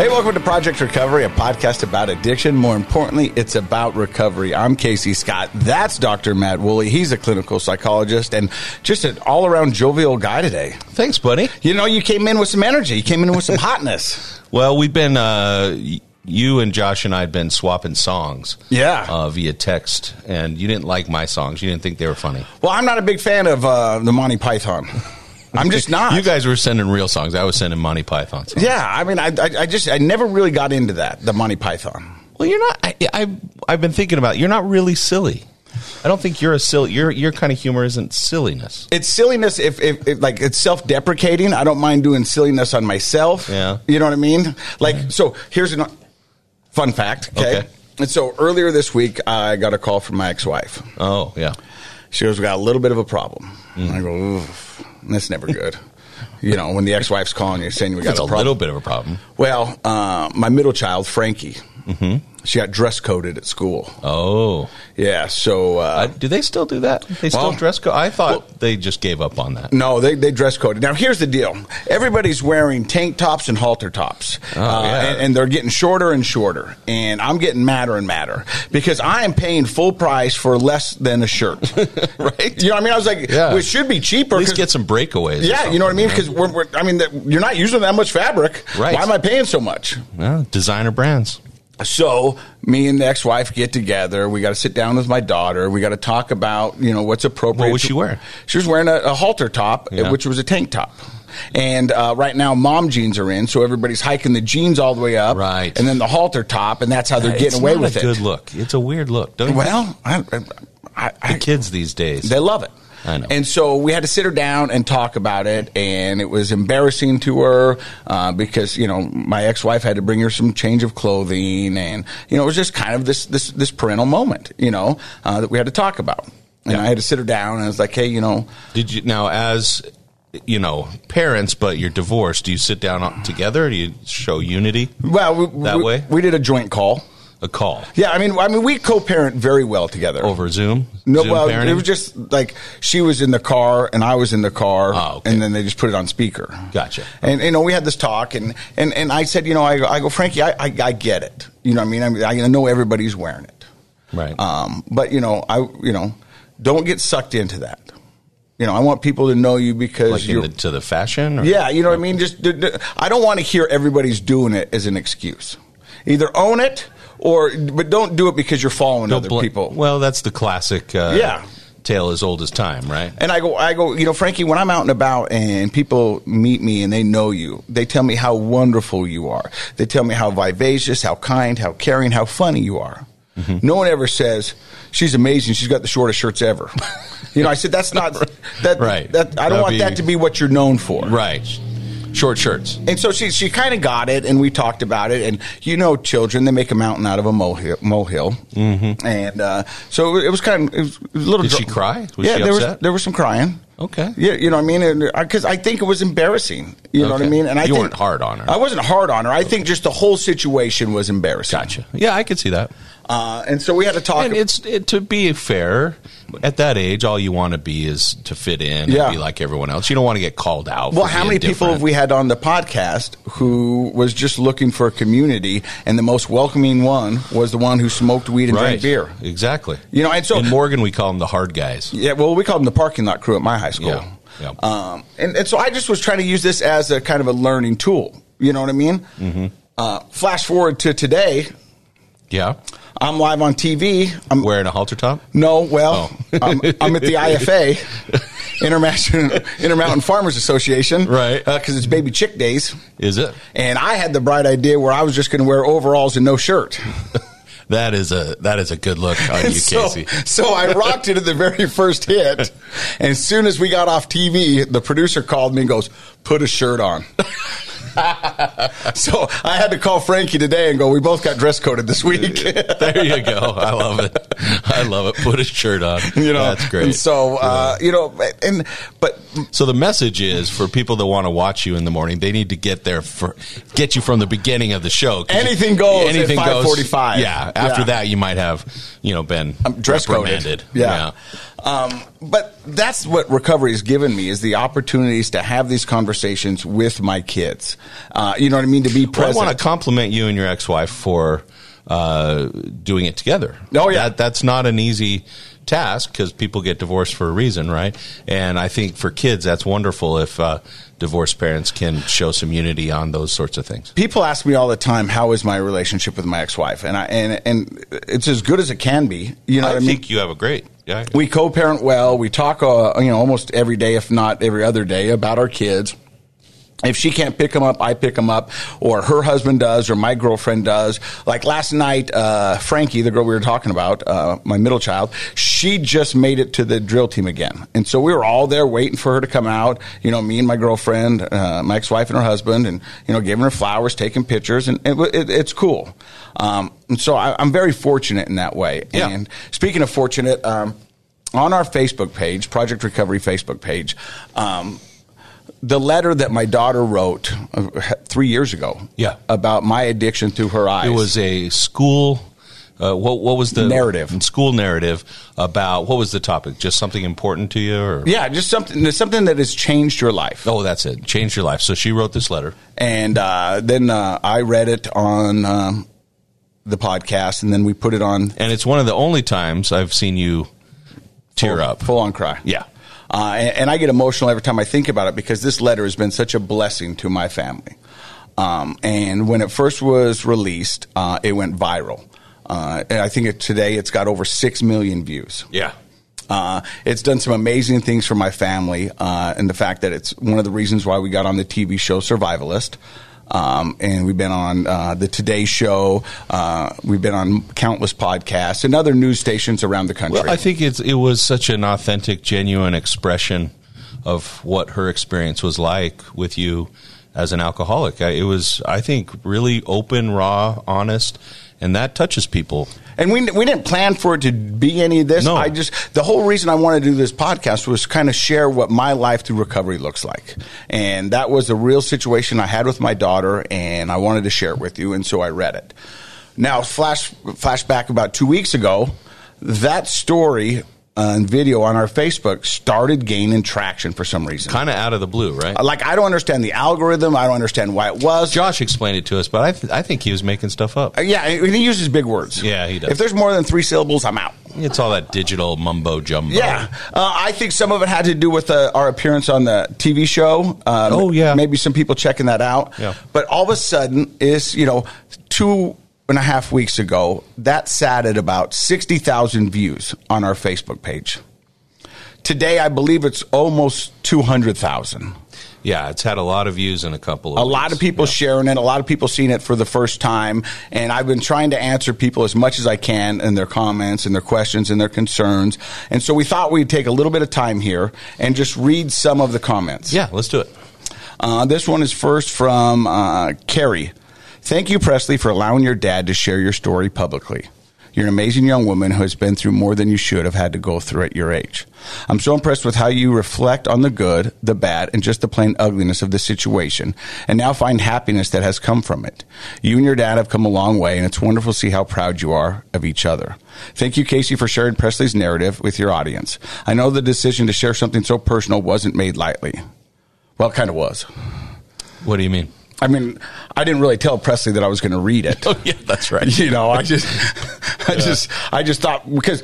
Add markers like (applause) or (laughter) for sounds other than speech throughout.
Hey, welcome to Project Recovery, a podcast about addiction. More importantly, it's about recovery. I'm Casey Scott. That's Dr. Matt Woolley. He's a clinical psychologist and just an all around jovial guy today. Thanks, buddy. You know, you came in with some energy, you came in with some (laughs) hotness. Well, we've been, uh, you and Josh and I had been swapping songs. Yeah. Uh, via text, and you didn't like my songs. You didn't think they were funny. Well, I'm not a big fan of uh, the Monty Python. I'm just (laughs) not. You guys were sending real songs. I was sending Monty Python songs. Yeah, I mean, I, I, I just, I never really got into that, the Monty Python. Well, you're not. I, I, I've been thinking about. It. You're not really silly. I don't think you're a silly. Your your kind of humor isn't silliness. It's silliness if, if, if like it's self deprecating. I don't mind doing silliness on myself. Yeah. You know what I mean? Like, so here's a fun fact. Okay? Okay. And so earlier this week, I got a call from my ex wife. Oh yeah. She goes, We got a little bit of a problem. And I go, Oof, That's never good. you know, when the ex wife's calling you saying we got a a little bit of a problem. Well, uh, my middle child, Frankie, she got dress coded at school. Oh, Yeah. So, uh, uh, do they still do that? They still Well- dress code. I thought they just gave up on that. No, they, they dress coded. Now, here's the deal. Everybody's wearing tank tops and halter tops. Oh, Uh, yeah. and, and they're getting shorter and shorter. And I'm getting madder and madder because I am paying full price for less than a shirt. (laughs) Right. You know what I mean? I was like, Yeah. well, it should be cheaper. At least get some breakaways. yeah, you know what I mean? Because we're, we're, I mean, that- you're not using that much fabric. Right. Why am I paying so much? Well, designer brands. So me and the ex-wife get together. We got to sit down with my daughter. We got to talk about you know what's appropriate. What was she wearing? She was wearing a, a halter top, Yeah. which was a tank top. And uh, right now, mom jeans are in, so everybody's hiking the jeans all the way up, Right. And then the halter top, and that's how they're getting away with a it. Good look. It's a weird look. Don't you? Well, I, I, I, the kids these days. they love it. I know. And so we had to sit her down and talk about it, and it was embarrassing to her uh, because you know my ex-wife had to bring her some change of clothing, and you know it was just kind of this this this parental moment, you know, uh, that we had to talk about. And Yeah. I had to sit her down, and I was like, hey, you know, Did you now as you know parents, but you're divorced? Do you sit down together? Do you show unity? well, we, That we, way? we did a joint call. A call Yeah, I mean, I mean, we co-parent very well together. over Zoom. No, Zoom well, parenting? it was just like she was in the car and I was in the car, Oh, okay. and then they just put it on speaker. Gotcha. And you know, we had this talk, and and, and I said, you know, I, I go, Frankie, I, I I get it. You know, what I mean, I mean, I know everybody's wearing it, right. um, but you know, I you know, don't get sucked into that. You know, I want people to know you because like you're. the, to the fashion. Or? yeah, you know what I mean. Just d- d- I don't want to hear everybody's doing it as an excuse. Either own it or, but don't do it because you're following Don't other bl- people. Well, that's the classic. Uh, Yeah. Tale as old as time, right? And I go, I go, you know, Frankie, when I'm out and about and people meet me and they know you, they tell me how wonderful you are. They tell me how vivacious, how kind, how caring, how funny you are. Mm-hmm. No one ever says she's amazing. She's got the shortest shirts ever. (laughs) you know, I said that's not that. Right. That I don't That'd want be- that to be what you're known for. Right. Short shirts. And so she she kind of got it, and we talked about it. And you know, children they make a mountain out of a molehill. molehill. Mm-hmm. And uh, so it was kind of it was, a little. Did she cry? Was yeah, she there was there was some crying. Okay. Yeah, you know what I mean? Because I think it was embarrassing. You know what I mean? And I You think, weren't hard on her. I wasn't hard on her. I think just the whole situation was embarrassing. Gotcha. Yeah, I could see that. Uh, and so we had to talk. And it's it, to be fair. At that age, all you want to be is to fit in Yeah. and be like everyone else. You don't want to get called out. well, how many people have we had on the podcast who was just looking for a community, and the most welcoming one was the one who smoked weed and Right. drank beer? Exactly. You know, and so in Morgan, we call them the hard guys. Yeah, well, we called them the parking lot crew at my high school. Yeah, yeah. Um, and, and so I just was trying to use this as a kind of a learning tool. You know what I mean? Mm-hmm. Uh, flash forward to today. Yeah. I'm live on TV. I'm Wearing a halter top. no, well, Oh. (laughs) I'm, I'm at the IFA, (laughs) Intermountain, Intermountain Farmers Association, Right. Because it's baby chick days, Is it? and I had the bright idea where I was just going to wear overalls and no shirt. (laughs) That is a that is a good look on you, so, Casey. so I rocked it at the very first hit. And as soon as we got off TV, the producer called me and goes, put a shirt on. (laughs) so I had to call Frankie today and go, we both got dress coded this week. (laughs) There you go. I love it. I love it. Put a shirt on. (laughs) you know, that's great. And so, uh, you know, and, but So the message is for people that want to watch you in the morning, they need to get there for get you from the beginning of the show. Anything goes anything at 5:45. Yeah. After Yeah. that, you might have you know been I'm dress coded. reprimanded. Yeah. Um, but that's what recovery has given me is the opportunities to have these conversations with my kids. Uh, you know what I mean? To be Well, I want to compliment you and your ex-wife for uh, doing it together. Oh, yeah. that, that's not an easy task because people get divorced for a reason, right? And I think for kids, that's wonderful if uh, divorced parents can show some unity on those sorts of things. people ask me all the time, "How is my relationship with my ex-wife?" And I and and it's as good as it can be. You know I what I mean? think you have a great. Yeah, we co-parent well. We talk, uh, you know, almost every day, if not every other day, about our kids. If she can't pick them up, I pick them up, or her husband does, or my girlfriend does. Like last night, uh, Frankie, the girl we were talking about, uh, my middle child, she just made it to the drill team again, and so we were all there waiting for her to come out. You know, me and my girlfriend, uh, my ex-wife and her husband, and you know, giving her flowers, taking pictures, and it, it, it's cool. Um, and so I, I'm very fortunate in that way. Yeah. And speaking of fortunate, um, on our Facebook page, Project Recovery Facebook page, um, the letter that my daughter wrote uh, three years ago, Yeah. about my addiction through her eyes. it was a school. Uh, what what was the Narrative. School narrative about what was the topic? Just something important to you, or yeah, just something something that has changed your life. oh, that's it, changed your life. So she wrote this letter. And uh, then uh, I read it on um, the podcast, and then we put it on and it's one of the only times I've seen you tear full, up. full on cry. Yeah. Uh, and, and I get emotional every time I think about it because this letter has been such a blessing to my family. Um, and when it first was released, uh, it went viral. Uh, and I think it, today it's got over 6 million views. Yeah. Uh, it's done some amazing things for my family, uh, and the fact that it's one of the reasons why we got on the TV show Survivalist. Um, and we've been on uh, the Today Show. Uh, we've been on countless podcasts and other news stations around the country. Well, I think it was such an authentic, genuine expression of what her experience was like with you as an alcoholic. It was, I think, really open, raw, honest, and that touches people. And we, we didn't plan for it to be any of this. No. I just the whole reason I wanted to do this podcast was kind of share what my life through recovery looks like, and that was a real situation I had with my daughter, and I wanted to share it with you, and so I read it. Now, flash flashback about two weeks ago, that story uh, and video on our Facebook started gaining traction for some reason. Kind of out of the blue, right? Like I don't understand the algorithm. I don't understand why it was. Josh explained it to us, but I, th- I think he was making stuff up. Uh, yeah, he uses big words. Yeah, he does. If there's more than three syllables, I'm out. It's all that digital mumbo jumbo. Yeah, uh, I think some of it had to do with uh, our appearance on the TV show. Um, Oh, yeah. maybe some people checking that out. Yeah. But all of a sudden, is you know two and a half weeks ago that sat at about sixty thousand views on our Facebook page. Today, I believe it's almost two hundred thousand. Yeah, it's had a lot of views in a couple of A lot of people Yeah. sharing it, a lot of people seeing it for the first time, and I've been trying to answer people as much as I can in their comments and their questions and their concerns. And so we thought we'd take a little bit of time here and just read some of the comments. Yeah, let's do it. Uh, this one is first from uh, Carrie. Thank you, Presley, for allowing your dad to share your story publicly. You're an amazing young woman who has been through more than you should have had to go through at your age. I'm so impressed with how you reflect on the good, the bad, and just the plain ugliness of the situation, and now find happiness that has come from it. You and your dad have come a long way, and it's wonderful to see how proud you are of each other. Thank you, Casey, for sharing Presley's narrative with your audience. I know the decision to share something so personal wasn't made lightly. Well, it kind of was. What do you mean? I mean, I didn't really tell Presley that I was going to read it. (laughs) Oh, yeah, that's right. (laughs) You know, I (laughs) just, I just, I just thought because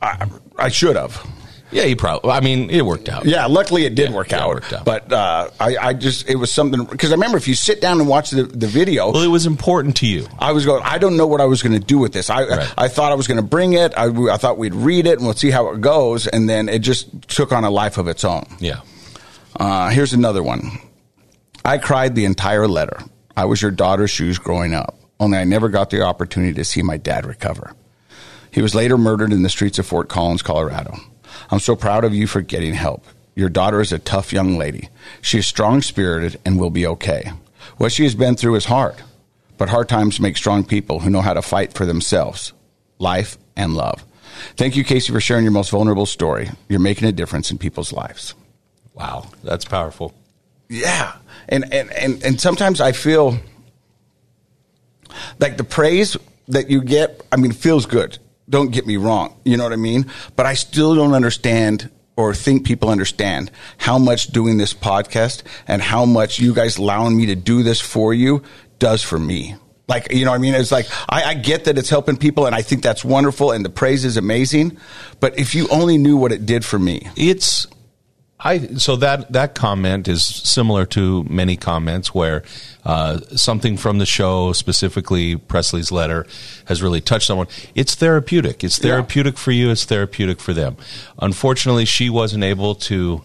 I, I should have. Yeah, he probably. I mean, it worked out. Yeah, luckily it did Yeah, work, yeah, out. worked out. But uh, I, I just, it was something because I remember if you sit down and watch the, the video, Well, it was important to you. I was going. I don't know what I was going to do with this. I Right. I thought I was going to bring it. I, I thought we'd read it and we'll see how it goes. And then it just took on a life of its own. Yeah. Uh, here's another one. I cried the entire letter. I was your daughter's shoes growing up, only I never got the opportunity to see my dad recover. He was later murdered in the streets of Fort Collins, Colorado. I'm so proud of you for getting help. Your daughter is a tough young lady. She is strong spirited and will be okay. What she has been through is hard, but hard times make strong people who know how to fight for themselves, life, and love. Thank you, Casey, for sharing your most vulnerable story. You're making a difference in people's lives. Wow, that's powerful. Yeah. And, and, and, and sometimes I feel like the praise that you get, I mean, feels good. Don't get me wrong. You know what I mean? But I still don't understand or think people understand how much doing this podcast and how much you guys allowing me to do this for you does for me. Like, you know what I mean? It's like, I, I get that it's helping people and I think that's wonderful and the praise is amazing. But if you only knew what it did for me, it's I so that that comment is similar to many comments where uh, something from the show, specifically Presley's letter, has really touched someone. It's therapeutic. It's therapeutic yeah. for you. It's therapeutic for them. Unfortunately, she wasn't able to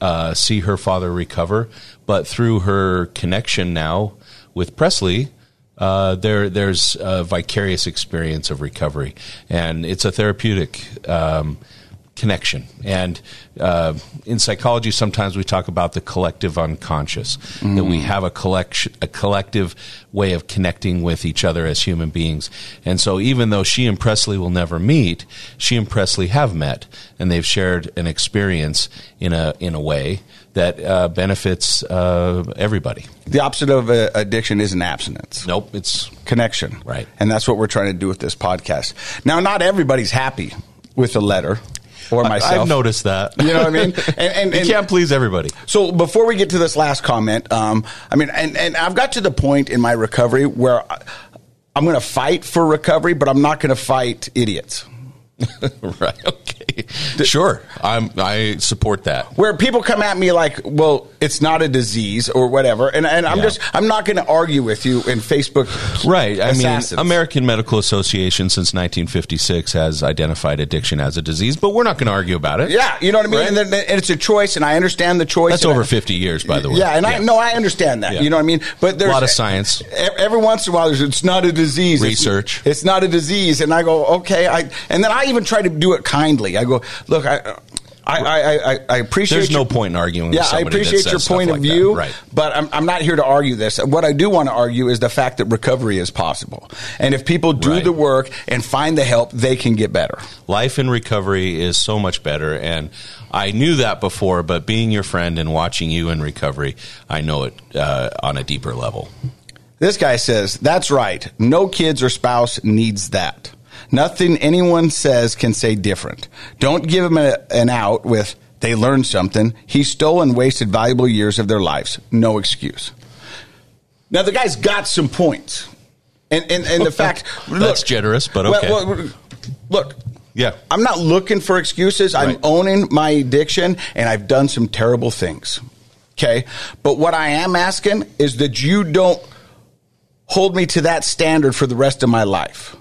uh, see her father recover, but through her connection now with Presley. Uh, there, there's a vicarious experience of recovery, and it's a therapeutic um, connection. And uh, in psychology, sometimes we talk about the collective unconscious, mm. that we mm. have a collection, a collective way of connecting with each other as human beings. And so, even though she and Presley will never meet, she and Presley have met, and they've shared an experience in a in a way that uh, benefits uh, everybody. The opposite of uh, addiction isn't abstinence. Nope, it's connection. Right, and that's what we're trying to do with this podcast. Now, not everybody's happy with the letter or myself. I've noticed that. You know what I mean? (laughs) And, and, you can't please everybody. So before we get to this last comment, um, I mean, and, and I've got to the point in my recovery where I'm going to fight for recovery, but I'm not going to fight idiots. (laughs) right. Okay. (laughs) Sure. I'm. I support that. Where people come at me like, "Well, it's not a disease or whatever," and and I'm yeah. just I'm not going to argue with you in Facebook. Right. I mean, American Medical Association since 1956 has identified addiction as a disease, but we're not going to argue about it. Yeah. You know what I mean? Right? And, then, and, it's a choice, and I understand the choice. That's over I, 50 years, by the way. Yeah. And yeah. I no, I understand that. Yeah. You know what I mean? But there's a lot of science. Every once in a while, there's it's not a disease. Research. It's, it's not a disease, and I go, okay. I and then I even try to do it kindly. I go, look, I. I, I, I, appreciate. There's your, no point in arguing. Yeah, I appreciate your point of like view, right. but I'm, I'm not here to argue this. What I do want to argue is the fact that recovery is possible, and if people do right. the work and find the help, they can get better. Life in recovery is so much better, and I knew that before. But being your friend and watching you in recovery, I know it uh, on a deeper level. This guy says, "That's right. No kids or spouse needs that." Nothing anyone says can say different. Don't give him a, an out with, they learned something. He stole and wasted valuable years of their lives. No excuse. Now, the guy's got some points. And, and, and the (laughs) fact. Look, That's generous, but okay. Well, well, look, yeah. I'm not looking for excuses. I'm owning my addiction and I've done some terrible things. Okay. But what I am asking is that you don't hold me to that standard for the rest of my life.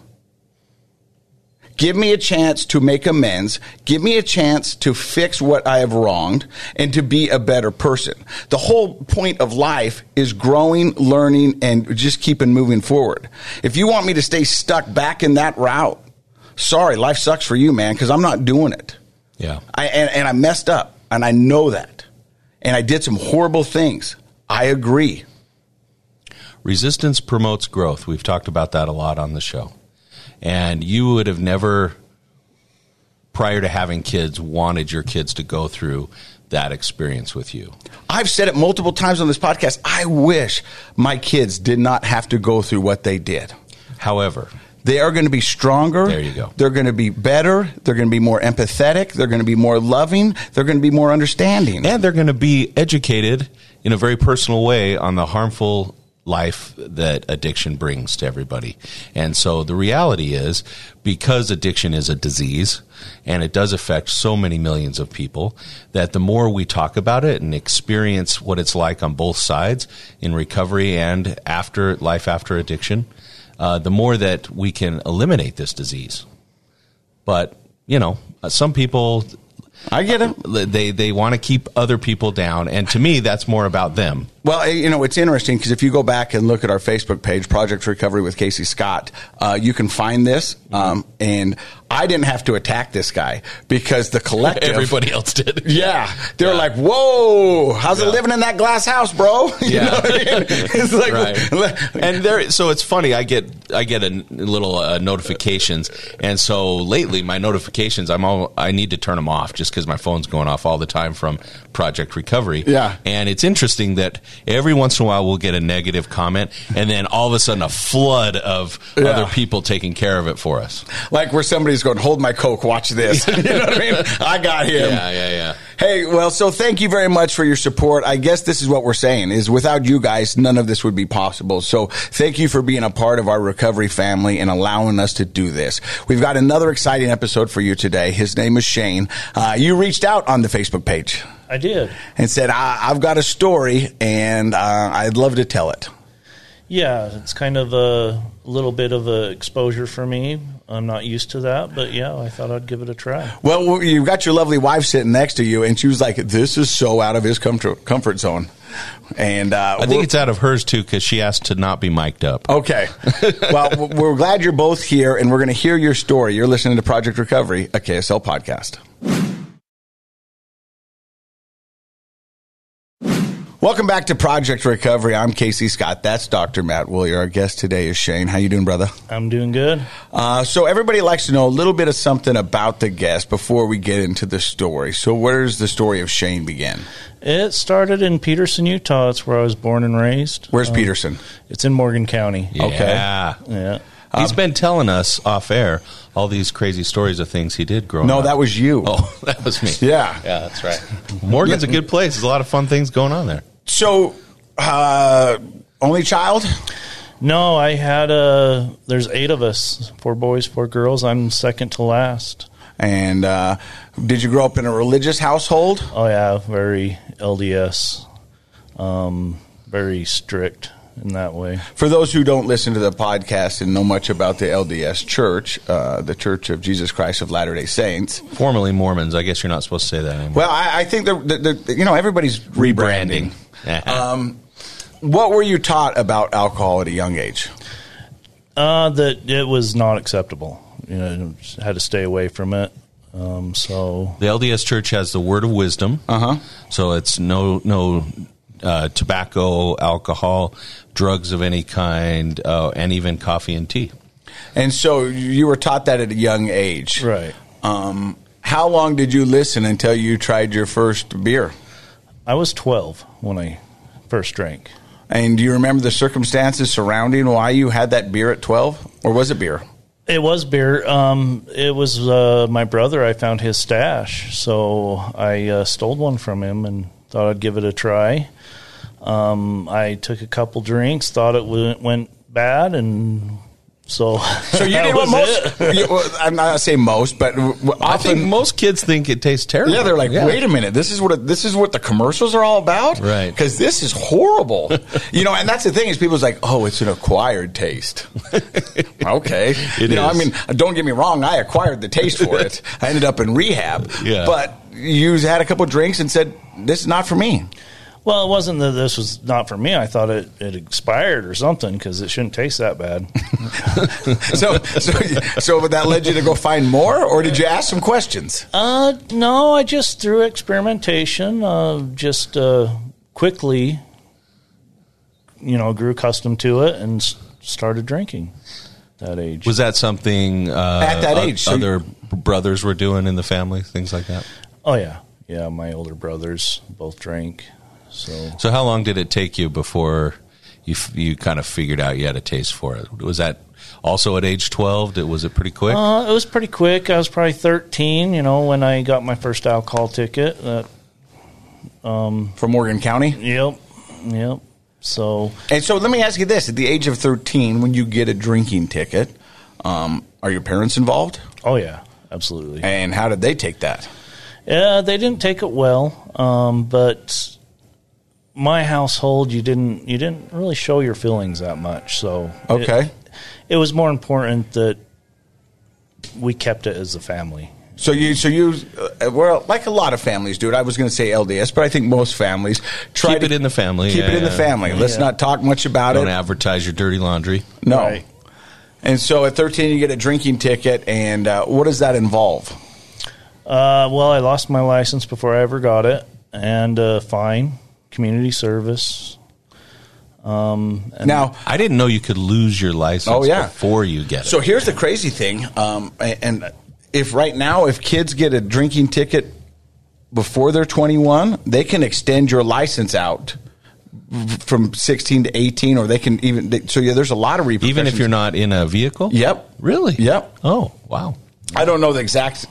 Give me a chance to make amends. Give me a chance to fix what I have wronged and to be a better person. The whole point of life is growing, learning, and just keeping moving forward. If you want me to stay stuck back in that route, sorry, life sucks for you, man, because I'm not doing it. Yeah. I, and, and I messed up, and I know that. And I did some horrible things. I agree. Resistance promotes growth. We've talked about that a lot on the show and you would have never prior to having kids wanted your kids to go through that experience with you. I've said it multiple times on this podcast. I wish my kids did not have to go through what they did. However, they are going to be stronger. There you go. They're going to be better. They're going to be more empathetic. They're going to be more loving. They're going to be more understanding. And they're going to be educated in a very personal way on the harmful life that addiction brings to everybody. And so the reality is because addiction is a disease and it does affect so many millions of people that the more we talk about it and experience what it's like on both sides in recovery and after life after addiction, uh, the more that we can eliminate this disease. But, you know, some people I get it. They they want to keep other people down, and to me, that's more about them. Well, you know, it's interesting because if you go back and look at our Facebook page, Project Recovery with Casey Scott, uh, you can find this. Um, and I didn't have to attack this guy because the collective, (laughs) everybody else did. (laughs) Yeah, they're yeah. like, "Whoa, how's yeah. it living in that glass house, bro?" (laughs) you yeah, I mean? it's like, right. and there. So it's funny. I get I get a little uh, notifications, and so lately my notifications, I'm all I need to turn them off just because my phone's going off all the time from Project Recovery. Yeah, and it's interesting that every once in a while we'll get a negative comment, and then all of a sudden a flood of Yeah. other people taking care of it for us. Like where somebody's going, hold my Coke, watch this. (laughs) you know what I mean? I got him. Yeah, yeah, yeah. Hey, well, so thank you very much for your support. I guess this is what we're saying is without you guys, none of this would be possible. So thank you for being a part of our recovery family and allowing us to do this. We've got another exciting episode for you today. His name is Shane. Uh, you reached out on the Facebook page I did. and said, I- I've got a story and uh, I'd love to tell it. Yeah, it's kind of a little bit of a exposure for me. I'm not used to that, but yeah, I thought I'd give it a try. Well, you've got your lovely wife sitting next to you, and she was like, "This is so out of his comfort comfort zone." And uh, I think it's out of hers too because she asked to not be mic'd up. okay. (laughs) well, we're glad you're both here, and we're going to hear your story. You're listening to Project Recovery, a KSL podcast. Welcome back to Project Recovery. I'm Casey Scott. That's Dr. Matt Woolley. Our guest today is Shane. How you doing, brother? I'm doing good. Uh, so everybody likes to know a little bit of something about the guest before we get into the story. So where does the story of Shane begin? It started in Peterson, Utah. It's where I was born and raised. Where's Um, Peterson? It's in Morgan County. Okay. Yeah. Yeah. He's been telling us off air all these crazy stories of things he did growing No, up. that was you. Oh, (laughs) that was me. Yeah. Yeah, that's right. Morgan's a good place. There's a lot of fun things going on there. So, uh, only child? No, I had a. There's eight of us, four boys, four girls. I'm second to last. And uh, did you grow up in a religious household? Oh yeah, very LDS, um, very strict in that way. For those who don't listen to the podcast and know much about the LDS Church, uh, the Church of Jesus Christ of Latter Day Saints, Formerly Mormons. I guess you're not supposed to say that anymore. well, I, I think that the, the, you know everybody's rebranding. Rebranding. (laughs) um, what were you taught about alcohol at a young age? Uh, that it was not acceptable. You know, had to stay away from it. Um, so the LDS Church has the word of wisdom. Uh huh. So it's no no uh, tobacco, alcohol, drugs of any kind, uh, and even coffee and tea. And so you were taught that at a young age, right, Um, how long did you listen until you tried your first beer? I was 12 when I first drank. And do you remember the circumstances surrounding why you had that beer at 12? Or was it beer? It was beer. Um, it was uh, my brother. I found his stash, so I uh, stole one from him and thought I'd give it a try. Um, I took a couple drinks, thought it went, went bad, and so So you (laughs) that did what most, (laughs) you- well, I'm not going to say most, but I think most kids think it tastes terrible. Yeah, they're like, wait a minute, this is what it- this is what the commercials are all about, Right. Because this is horrible, (laughs) you know. And that's the thing is, people's like, oh, it's an acquired taste. okay, It you know, I mean, don't get me wrong, I acquired the taste for it. I ended up in rehab, Yeah. but you had a couple drinks and said, this is not for me. Well, it wasn't that this was not for me. I thought it, it expired or something because it shouldn't taste that bad. (laughs) so, so, so that led you to go find more, or did you ask some questions? uh, no, I just through experimentation, uh, just uh, quickly, you know, grew accustomed to it and s- started drinking. That age. Was that something uh, At that o- age, so other brothers were doing in the family, things like that? oh yeah, yeah. My older brothers both drank. So So how long did it take you before you you kind of figured out you had a taste for it? Was that also at age twelve? Did, was it pretty quick? uh, it was pretty quick. I was probably thirteen. You know, when I got my first alcohol ticket. That From Morgan County? yep, yep. So And so let me ask you this: At the age of thirteen, when you get a drinking ticket, um, are your parents involved? oh yeah, absolutely. And how did they take that? Yeah, they didn't take it well, um, but my household, you didn't you didn't really show your feelings that much. So Okay. it, was more important that we kept it as a family. So you, so you, uh, well, like a lot of families do it. I was going to say LDS, but I think most families try Keep to it in the family. Keep it yeah, in the family. Let's Yeah. not talk much about it. Don't advertise your dirty laundry. no. Right. And so at 13, you get a drinking ticket, and uh, what does that involve? Uh, well, I lost my license before I ever got it, and uh, fine, community service. Um, and Now, I didn't know you could lose your license Oh, yeah. before you get it. So here's the crazy thing, um, and if right now, if kids get a drinking ticket before they're 21, they can extend your license out from 16 to 18, or they can even. So yeah, there's a lot of repercussions. Even if you're not in a vehicle? Yep. Really? Yep. Oh, wow. I don't know the exact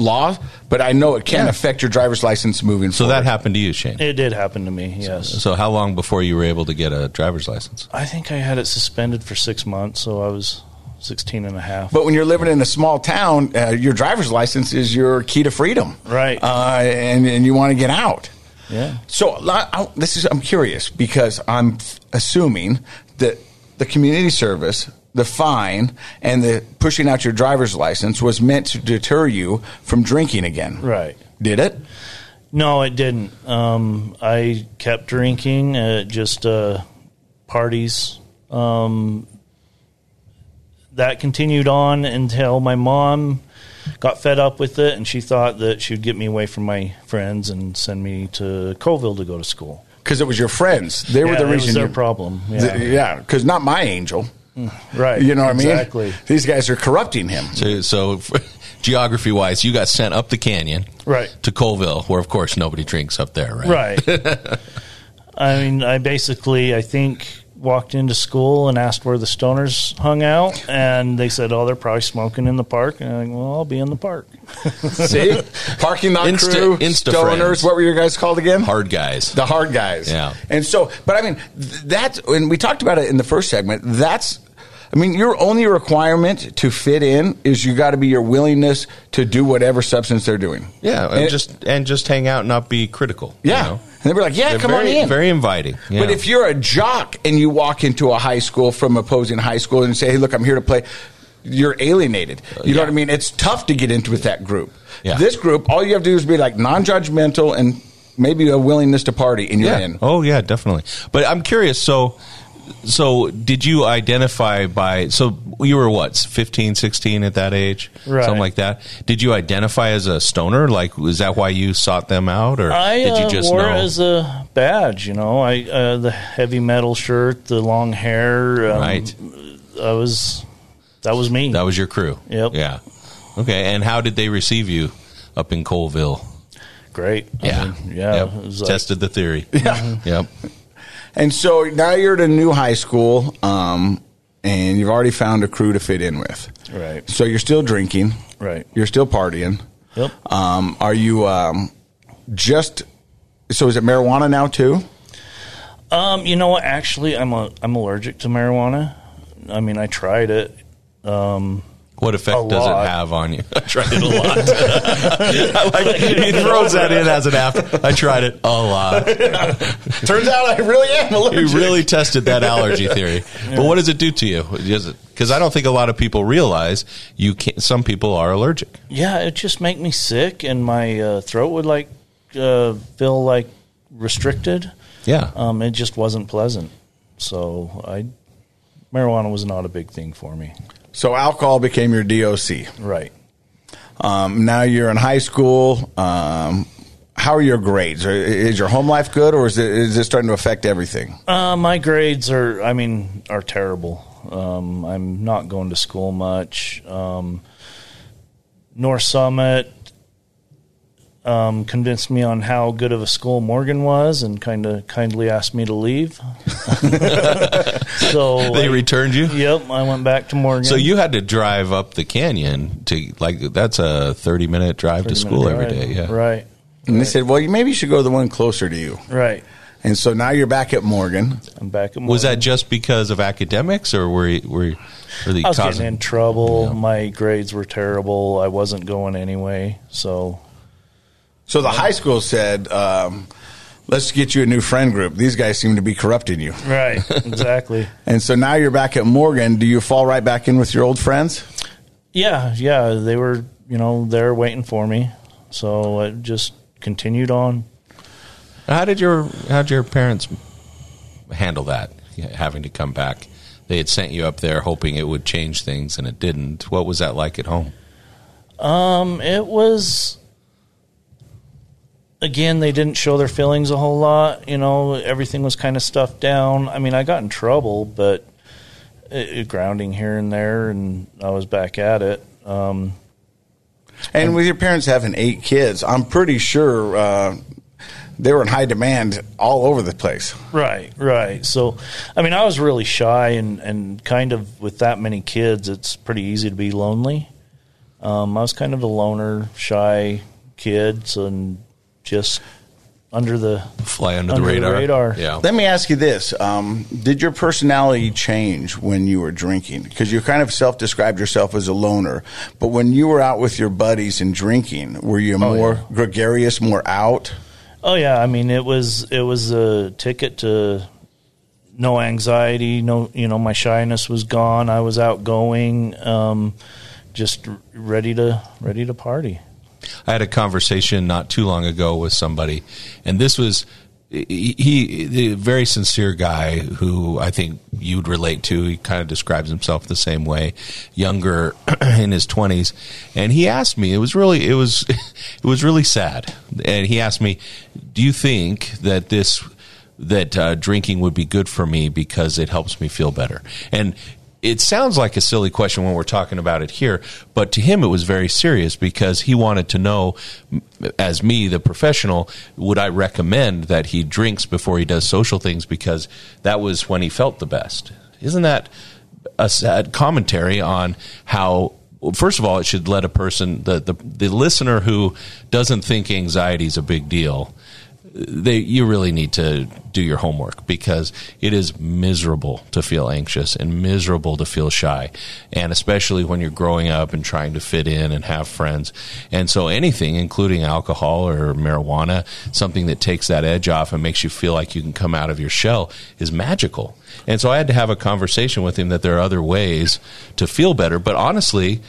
law, but I know it can Yeah. affect your driver's license moving So forward. that happened to you, Shane. It did happen to me. Yes. So how long before you were able to get a driver's license? I think I had it suspended for six months, so I was 16 and a half. But when you're living in a small town, uh, your driver's license is your key to freedom, Right. Uh, and and you want to get out. yeah. So I, I- this is I'm curious because I'm f- assuming that the community service, the fine, and the pushing out your driver's license was meant to deter you from drinking again. Right. Did it? No, it didn't. Um, I kept drinking at just uh, parties. Um, that continued on until my mom got fed up with it, and she thought that she would get me away from my friends and send me to Coalville to go to school. Because it was your friends. They were Yeah, the it was reason. their you- problem. Yeah. Th- Yeah, because not my angel. Right. You know what I mean? Exactly. These guys are corrupting him. So, so (laughs) geography wise, you got sent up the canyon Right. to Coalville, where of course nobody drinks up there, right? Right. (laughs) I mean, I basically, I think, walked into school and asked where the stoners hung out, and they said, "Oh, they're probably smoking in the park." And I'm like, "Well, I'll be in the park." (laughs) See, parking lot Insta- crew, Insta stoners. friends. What were your guys called again? Hard guys. The hard guys. Yeah. And so, but I mean, th- that's, and we talked about it in the first segment, that's, I mean, your only requirement to fit in is you got to be your willingness to do whatever substance they're doing. Yeah, and, And- just and just hang out, and not be critical. you Yeah. know? And they were like, yeah, They're come very, on in. Very inviting. yeah. But if you're a jock and you walk into a high school from opposing high school and say, hey, look, I'm here to play, you're alienated. You know yeah. what I mean? It's tough to get into with that group. Yeah. This group, all you have to do is be like non judgmental and maybe a willingness to party, and you're yeah. in. Oh yeah, definitely. But I'm curious. So, so did you identify by? So you were what, 15, 16 at that age, Right. something like that. Did you identify as a stoner? Like, was that why you sought them out, or I did you uh, just wore know? as a badge. You know, I uh, the heavy metal shirt, the long hair. Um, Right. I was. That was me. that was your crew. Yep. Yeah. Okay. And how did they receive you up in Coalville? great. I Yeah. mean, yeah. Yep. It was like, Tested the theory. (laughs) Yeah. Yep. And so now you're at a new high school, um, and you've already found a crew to fit in with. right. So you're still drinking, Right. you're still partying. Yep. Um, are you um, just so? Is it marijuana now too? Um, you know what? Actually, I'm a, I'm allergic to marijuana. I mean, I tried it. Um, What effect does it have on you? (laughs) I tried it a lot. (laughs) Like he throws that in as an after. I tried it a lot. (laughs) Turns out I really am He allergic. really tested that allergy theory. But what does it do to you? Because I don't think a lot of people realize you can Some people are allergic. yeah, it just make me sick, and my uh, throat would like uh, feel like restricted. Yeah. Um, it just wasn't pleasant. So I, marijuana was not a big thing for me. So alcohol became your DOC. Right. Um, now you're in high school. Um, how are your grades? Is your home life good, or is it is it starting to affect everything? Uh, my grades are, I mean, are terrible. Um, I'm not going to school much. Um, North Summit um, convinced me on how good of a school Morgan was, and kind of kindly asked me to leave. (laughs) so they I- returned you. Yep, I went back to Morgan. So you had to drive up the canyon to like that's a thirty minute drive to school minute every drive. day. Yeah. Right. And they said, well, maybe you should go to the one closer to you. Right. And so now you're back at Morgan. I'm back at Morgan. Was that just because of academics, or were you, were you, were they I was causing? getting in trouble. My grades were terrible. I wasn't going anyway. So So the high school said, um, let's get you a new friend group. These guys seem to be corrupting you. right, (laughs) exactly. And so now you're back at Morgan. Do you fall right back in with your old friends? Yeah, yeah, they were, you know, there waiting for me. So it just continued on. How did your how did your parents handle that? Having to come back, they had sent you up there hoping it would change things, and it didn't. What was that like at home? Um, it was again, they didn't show their feelings a whole lot. You know, everything was kind of stuffed down. I mean, I got in trouble, but it, it, grounding here and there, and I was back at it. Um, And with your parents having eight kids, I'm pretty sure uh, they were in high demand all over the place. Right, right. So, I mean, I was really shy, and, and kind of with that many kids, it's pretty easy to be lonely. Um, I was kind of a loner, shy kid, and just under the Fly under, Under the the radar. radar. Yeah. Let me ask you this: um, Did your personality change when you were drinking? Because you kind of self-described yourself as a loner, but when you were out with your buddies and drinking, were you more yeah. gregarious, more out? Oh yeah, I mean it was it was a ticket to no anxiety, no you know my shyness was gone. I was outgoing, um, just ready to ready to party. I had a conversation not too long ago with somebody, and this was he, he a very sincere guy who I think you'd relate to. He kind of describes himself the same way, younger (clears throat) in his twenties, and he asked me. It was really it was (laughs) it was really sad, and he asked me, "Do you think that this?" That uh, drinking would be good for me because it helps me feel better. And it sounds like a silly question when we're talking about it here, but to him it was very serious because he wanted to know, as me, the professional, would I recommend that he drinks before he does social things because that was when he felt the best. Isn't that a sad commentary on how? First of all, it should let a person, the, the, the listener who doesn't think anxiety is a big deal, they you really need to do your homework because it is miserable to feel anxious and miserable to feel shy. And especially when you're growing up and trying to fit in and have friends. And so anything including alcohol or marijuana something that takes that edge off and makes you feel like you can come out of your shell is magical. And so I had to have a conversation with him that there are other ways to feel better. But honestly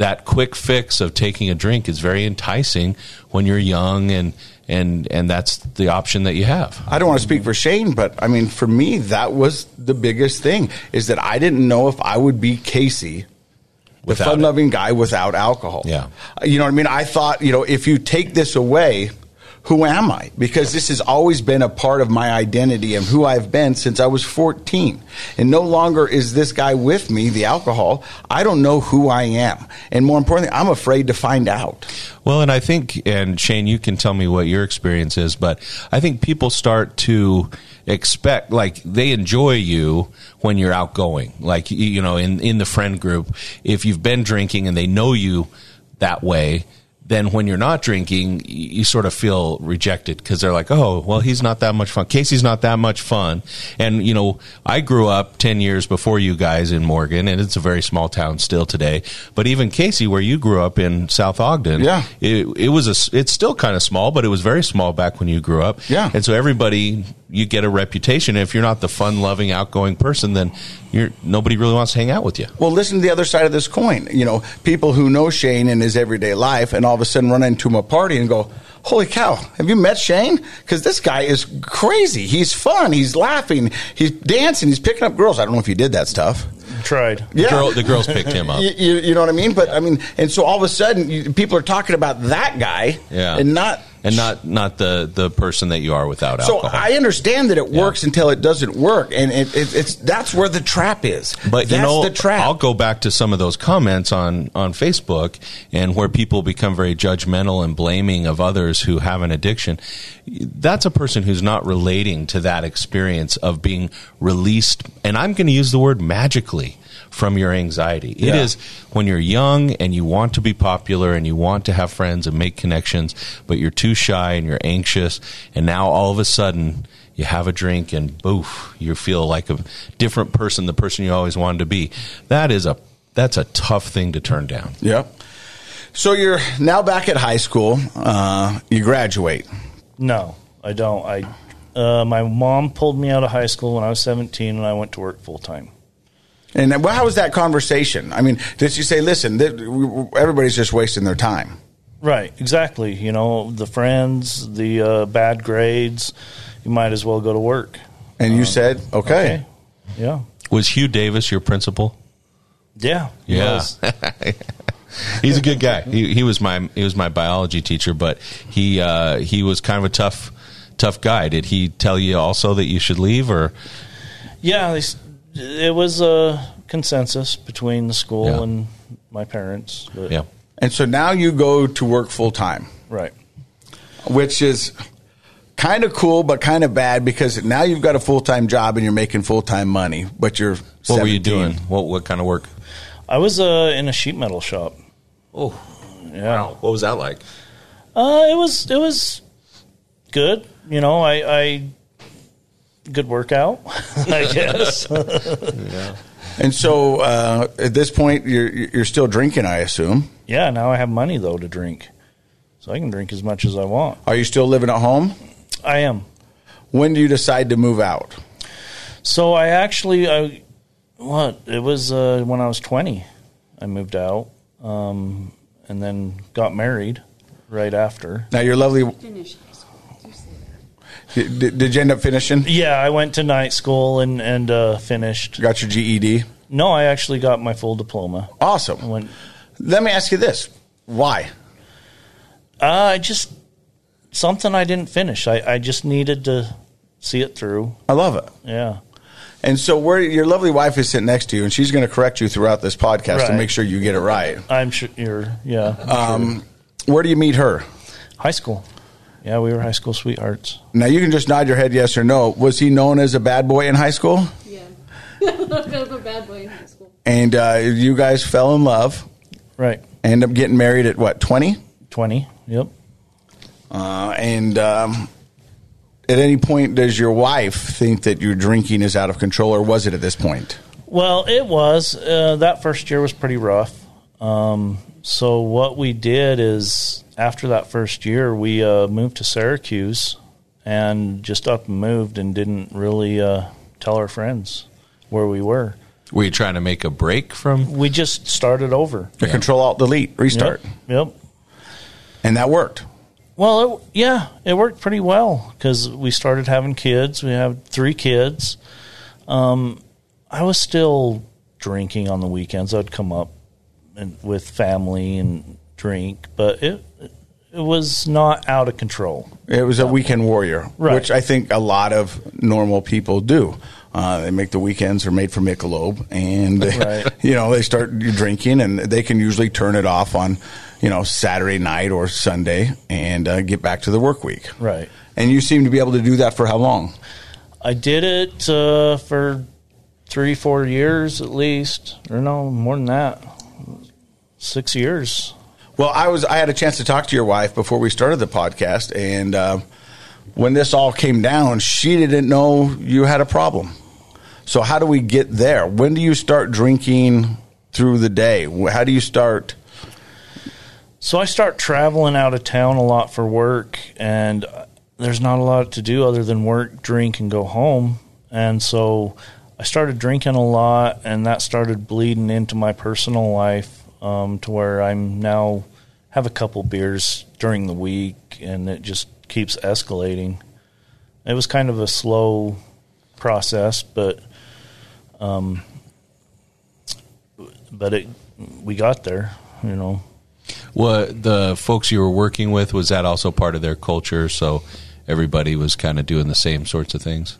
that quick fix of taking a drink is very enticing when you're young and and and that's the option that you have. I don't want to speak for Shane, but I mean, for me, that was the biggest thing is that I didn't know if I would be Casey, the fun loving guy without alcohol. Yeah. You know what I mean? I thought, you know, if you take this away, who am I? Because this has always been a part of my identity and who I've been since I was 14. And no longer is this guy with me, the alcohol. I don't know who I am. And more importantly, I'm afraid to find out. Well, and I think, and Shane, you can tell me what your experience is, but I think people start to expect, like, they enjoy you when you're outgoing. Like, you- know, in, in the friend group, if you've been drinking and they know you that way, then when you're not drinking, you sort of feel rejected because they're like, oh, well, he's not that much fun. Casey's not that much fun. And, you know, I grew up 10 years before you guys in Morgan, and it's a very small town still today. But even Casey, where you grew up in South Ogden, Yeah. it, it was a, it's still kind of small, but it was very small back when you grew up. Yeah. And so everybody, you get a reputation. If you're not the fun loving, outgoing person, then you're, nobody really wants to hang out with you. Well, listen to the other side of this coin. You know, people who know Shane in his everyday life and all of a sudden run into him at a party and go, Holy cow, have you met Shane? Because this guy is crazy. He's fun. He's laughing. He's dancing. He's picking up girls. I don't know if you did that stuff. Tried. The, girl, the girls picked him up. (laughs) You, you, you know what I mean? But I mean, and so all of a sudden, you, people are talking about that guy, Yeah. and not. And not not the the person that you are without So alcohol. So I understand that it works until it doesn't work, and it, it, it's that's where the trap is. But that's you know, the trap. I'll go back to some of those comments on on Facebook and where people become very judgmental and blaming of others who have an addiction. That's a person who's not relating to that experience of being released. And I'm going to use the word magically from your anxiety. It Yeah. is when you're young and you want to be popular and you want to have friends and make connections, but you're too shy and you're anxious, and now all of a sudden you have a drink and boof, you feel like a different person, the person you always wanted to be. That is a that's a tough thing to turn down. Yep. So you're now back at high school. Uh, you graduate. No, I don't. I uh, my mom pulled me out of high school when I was 17, and I went to work full time. And well, how was that conversation? I mean, did she say, listen, th- everybody's just wasting their time? Right, exactly. You know, the friends, the uh, bad grades. You might as well go to work. And you said, okay. Yeah. Was Hugh Davis your principal? Yeah. he Yeah. was. (laughs) He's a good guy. He, he was my he was my biology teacher, but he uh, he was kind of a tough tough guy. Did he tell you also that you should leave or Yeah, they, s- it was a consensus between the school Yeah. and my parents. But, yeah? And so now you go to work full time, Right. which is kind of cool, but kind of bad because now you've got a full time job and you're making full time money, but you're. What were you doing? What what kind of work? I was uh, in a sheet metal shop. Oh, Yeah. What was that like? Uh, it was it was good. You know, I, I good workout, (laughs) I guess. And so uh, at this point, you're you're still drinking, I assume. yeah. Now I have money though to drink, so I can drink as much as I want. Are you still living at home? I am. When do you decide to move out? So I actually I what it was uh, when I was twenty. I moved out, um, and then got married right after. Now, your lovely. Finish high school. You say that. Did, did you end up finishing? Yeah, I went to night school and and uh, finished. Got your GED? No, I actually got my full diploma. I Awesome. went. Let me ask you this: Why? Uh, I just something I didn't finish. I, I just needed to see it through. I love it. Yeah. And so, where your lovely wife is sitting next to you, and she's going to correct you throughout this podcast to make sure you get it right. I'm sure you're. Yeah. I'm Um, Where do you meet her? High school. Yeah, we were high school sweethearts. Now, you can just nod your head yes or no. Was he known as a bad boy in high school? Yeah. (laughs) kind of a bad boy in high school. And uh, you guys fell in love, Right. end up getting married at what, 20? Twenty. Yep. Uh, and um, at any point, does your wife think that your drinking is out of control, or was it at this point? Well, it was. Uh, that first year was pretty rough. Um, so what we did is after that first year, we uh, moved to Syracuse and just up and moved and didn't really uh, tell our friends where we were. Were you trying to make a break from? We just started over. The Control Alt Delete restart, Yep. yep. and that worked. Well, it, yeah, it worked pretty well because we started having kids. We have three kids. Um, I was still drinking on the weekends. I'd come up and with family and drink, but it it was not out of control. It was a weekend warrior, Right. which I think a lot of normal people do. Uh, they make the weekends are made for Michelob, and Right. (laughs) you know they start drinking, and they can usually turn it off on you know Saturday night or Sunday, and uh, get back to the work week. Right. And you seem to be able to do that for how long? I did it uh, for three, four years at least, or no, more than that, six years. Well, I was I had a chance to talk to your wife before we started the podcast, and uh, when this all came down, she didn't know you had a problem. So how do we get there? When do you start drinking through the day? How do you start? So I start traveling out of town a lot for work, and uh, there's not a lot to do other than work, drink, and go home. And so I started drinking a lot, and that started bleeding into my personal life um, to where I'm now have a couple beers during the week, and it just keeps escalating. It was kind of a slow process, but um, but it we got there, you know. Well, the folks you were working with was that also part of their culture? So everybody was kind of doing the same sorts of things.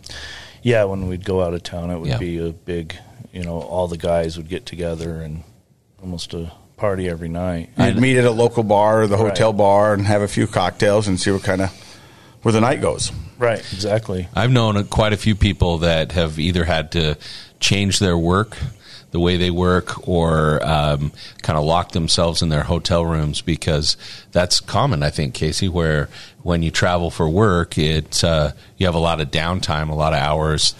Yeah, when we'd go out of town, it would Yeah. be a big, you know, all the guys would get together and almost a party every night. You'd meet at a local bar or the hotel Right. bar and have a few cocktails and see what kind of where the night goes. Right, exactly. I've known quite a few people that have either had to change their work, the way they work, or um, kind of lock themselves in their hotel rooms because that's common. I think Casey, where when you travel for work, it uh, you have a lot of downtime, a lot of hours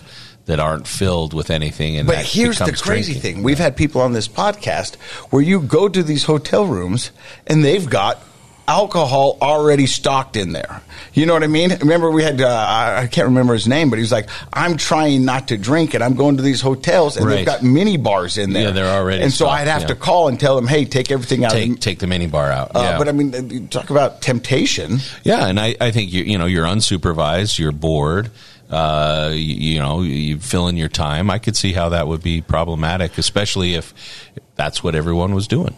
that aren't filled with anything. And But here's the crazy drinking. thing: we've had people on this podcast where you go to these hotel rooms and they've got alcohol already stocked in there. You know what I mean? Remember, we had uh, I can't remember his name, but he's like, "I'm trying not to drink, and I'm going to these hotels, and they've got mini bars in there. Yeah, they're already And so stocked, I'd have yeah. to call and tell them, "Hey, take everything out." Take take the mini bar out. uh, yeah. But I mean, uh, talk about temptation. Yeah, and I, I think you you know you're unsupervised, you're bored, uh, you, you know you fill in your time. I could see how that would be problematic, especially if that's what everyone was doing.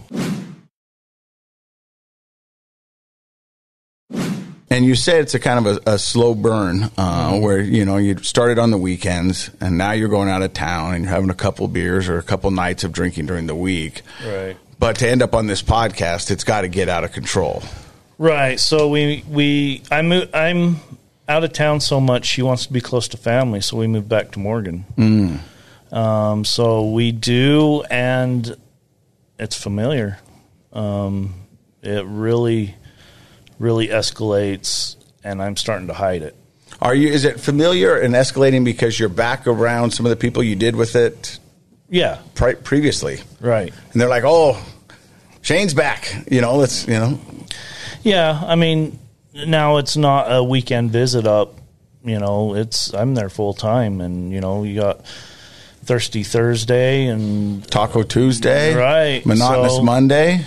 And you said it's a kind of a, a slow burn uh, where you know you started on the weekends and now you're going out of town and you're having a couple beers or a couple nights of drinking during the week. Right. But to end up on this podcast, it's got to get out of control. Right. So we we I mo- I'm out of town so much. She wants to be close to family, so we moved back to Morgan. Um, so we do, and it's familiar. Um, it really, really escalates, and I'm starting to hide it. Are you? Is it familiar and escalating because you're back around some of the people you did with it Yeah, pri- previously, right. and they're like, "Oh, Shane's back." You know, let's you know. Yeah, I mean, now it's not a weekend visit up. You know, it's I'm there full time, and you know, you got Thirsty Thursday, and Taco Tuesday, Right, Monotonous so- Monday.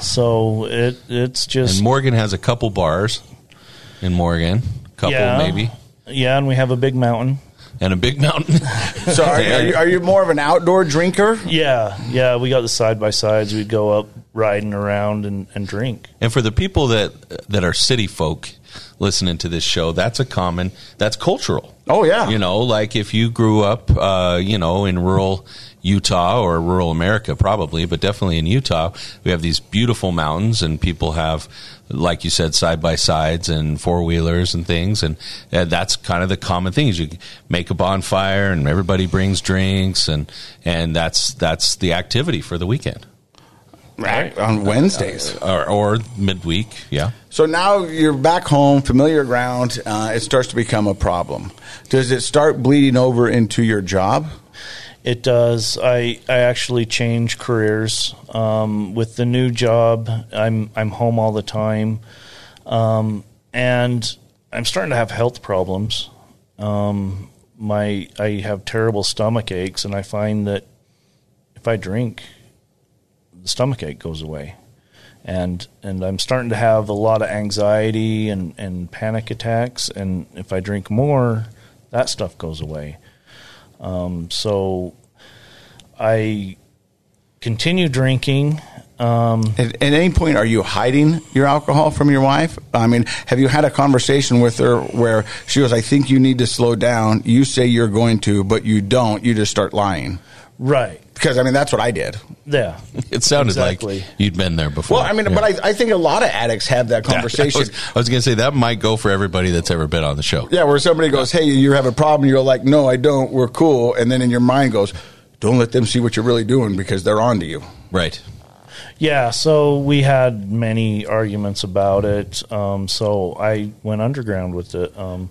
so it it's just And Morgan has a couple bars in Morgan, couple yeah, maybe, Yeah, and we have a big mountain. and a big mountain. So, are, are, you, are you more of an outdoor drinker? Yeah, yeah, we got the side by sides. We'd go up riding around and, and drink. And for the people that that are city folk listening to this show, that's a common that's cultural. Oh yeah, You know, like if you grew up, uh, you know, in rural Utah or rural America, probably, but definitely in Utah, we have these beautiful mountains, and people have, like you said, side by sides and four wheelers and things, and uh, that's kind of the common thing. Is you make a bonfire, and everybody brings drinks, and and that's that's the activity for the weekend right on Wednesdays. or, or midweek. Yeah. So now you're back home, familiar ground. Uh, it starts to become a problem. Does it start bleeding over into your job? It does. I I actually change careers um, with the new job. I'm I'm home all the time, um, and I'm starting to have health problems. Um, my I have terrible stomach aches, and I find that if I drink, the stomach ache goes away, and and I'm starting to have a lot of anxiety and and panic attacks, and if I drink more, that stuff goes away. Um, so I continue drinking. Um, At, at any point, are you hiding your alcohol from your wife? I mean, have you had a conversation with her where she goes, "I think you need to slow down." You say you're going to, but you don't. You just start lying. right. Because I mean, that's what I did. Yeah. (laughs) It sounded Exactly. like you'd been there before. Well, I mean, Yeah. but I, I think a lot of addicts have that (laughs) Yeah, conversation. I was, was going to say that might go for everybody that's ever been on the show. Yeah, where somebody goes, "Hey, you have a problem." You're like, "No, I don't. We're cool." And then in your mind goes, "Don't let them see what you're really doing because they're on to you." Right. Yeah. So we had many arguments about it. Um, so I went underground with it. Um,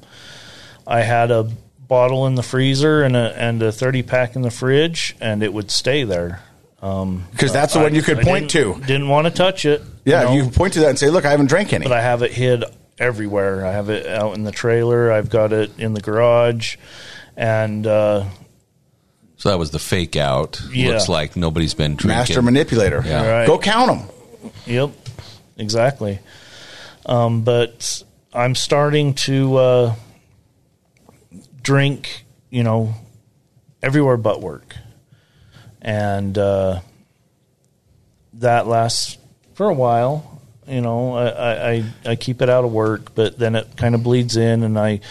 I had a bottle in the freezer and a and a thirty pack in the fridge, and it would stay there. Um, Because that's the one you could I point didn't- to. Didn't want to touch it. Yeah, know, you can point to that and say, "Look, I haven't drank any." but I have it hid everywhere. I have it out in the trailer. I've got it in the garage, and uh, So that was the fake out. Yeah. Looks like nobody's been drinking. Master manipulator. Yeah. Right. Go count them. Yep, exactly. Um, but I'm starting to uh, drink, you know, everywhere but work, and uh, that lasts for a while. You know, I, I, I- keep it out of work, but then it kind of bleeds in, and I,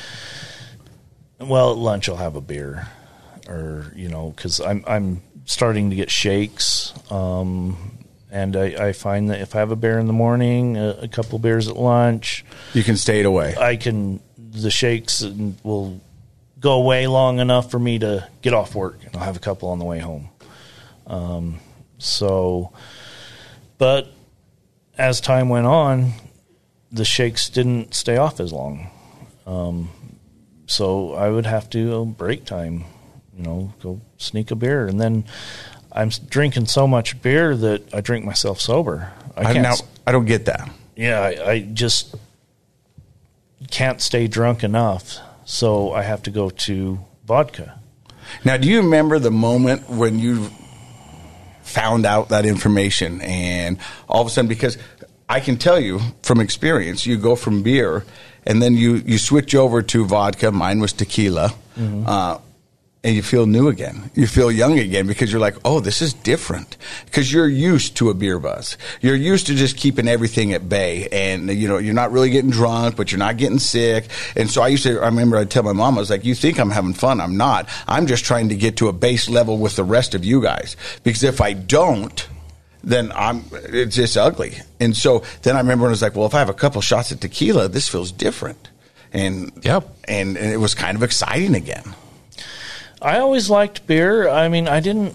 well, at lunch I'll have a beer, or you know, because I'm I'm starting to get shakes. Um, and I, I find that if I have a beer in the morning, a, a couple beers at lunch, You can stay it away. I can the shakes will go away long enough for me to get off work, and I'll have a couple on the way home. Um, so, but as time went on, the shakes didn't stay off as long. Um, so I would have to uh, break time, you know, go sneak a beer, and then I'm drinking so much beer that I drink myself sober. I I, can't. now, s- I don't get that. yeah, I, I just can't stay drunk enough, so I have to go to vodka. Now, do you remember the moment when you found out that information and all of a sudden, because I can tell you from experience, you go from beer and then you, you switch over to vodka. Mine was tequila. Uh, and you feel new again. You feel young again because you're like, oh, this is different. Because you're used to a beer buzz. You're used to just keeping everything at bay, and you know you're not really getting drunk, but you're not getting sick. And so I used to. I remember I'd tell my mom, I was like, "You think I'm having fun? I'm not. I'm just trying to get to a base level with the rest of you guys. Because if I don't." then I'm it's just ugly. And so then I remember when I was like, well, if I have a couple shots of tequila, this feels different. and Yep. and, and it was kind of exciting again. I always liked beer. I mean, I didn't.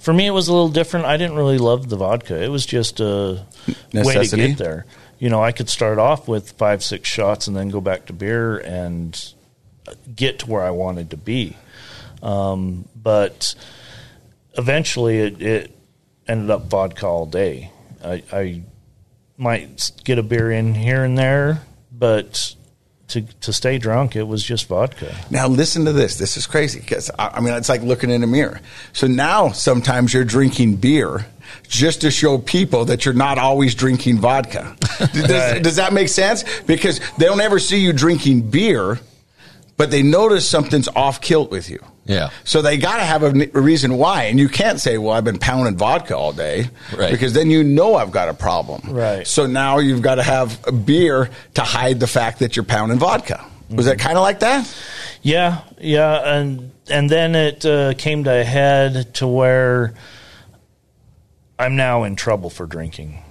For me, it was a little different. I didn't really love the vodka. It was just a way to get there. You know, I could start off with five, six shots and then go back to beer and get to where I wanted to be. Um, but eventually, it, it ended up vodka all day. I, I might get a beer in here and there, but to to stay drunk, it was just vodka. Now listen to this. This is crazy because I, I mean it's like looking in a mirror. So now sometimes you're drinking beer just to show people that you're not always drinking vodka. (laughs) does, Right. does that make sense? Because they'll never see you drinking beer, but they notice something's off kilt with you. Yeah. So they got to have a reason why, and you can't say, "Well, I've been pounding vodka all day," Right. because then you know I've got a problem. Right. So now you've got to have a beer to hide the fact that you're pounding vodka. Was that kind of like that? Yeah, yeah, and and then it uh, came to a head to where I'm now in trouble for drinking.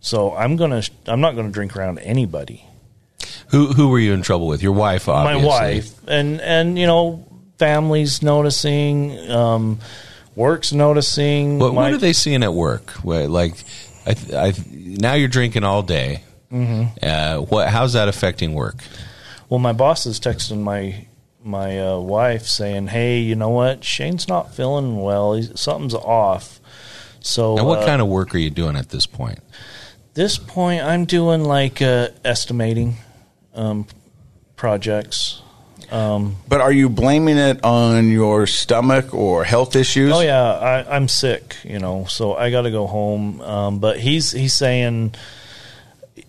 So I'm gonna I'm not gonna drink around anybody. Who who were you in trouble with? Your wife, obviously. My wife and and you know families noticing, um, works noticing. What, my- what are they seeing at work? Where, like, I, I, now you're drinking all day. Mm-hmm. Uh, what? How's that affecting work? Well, my boss is texting my my uh, wife saying, "Hey, you know what? Shane's not feeling well. He's, something's off." So And what uh, kind of work are you doing at this point? this point i'm doing like uh, estimating um, projects But are you blaming it on your stomach or health issues? oh yeah I, i'm sick you know so i gotta go home um, but he's he's saying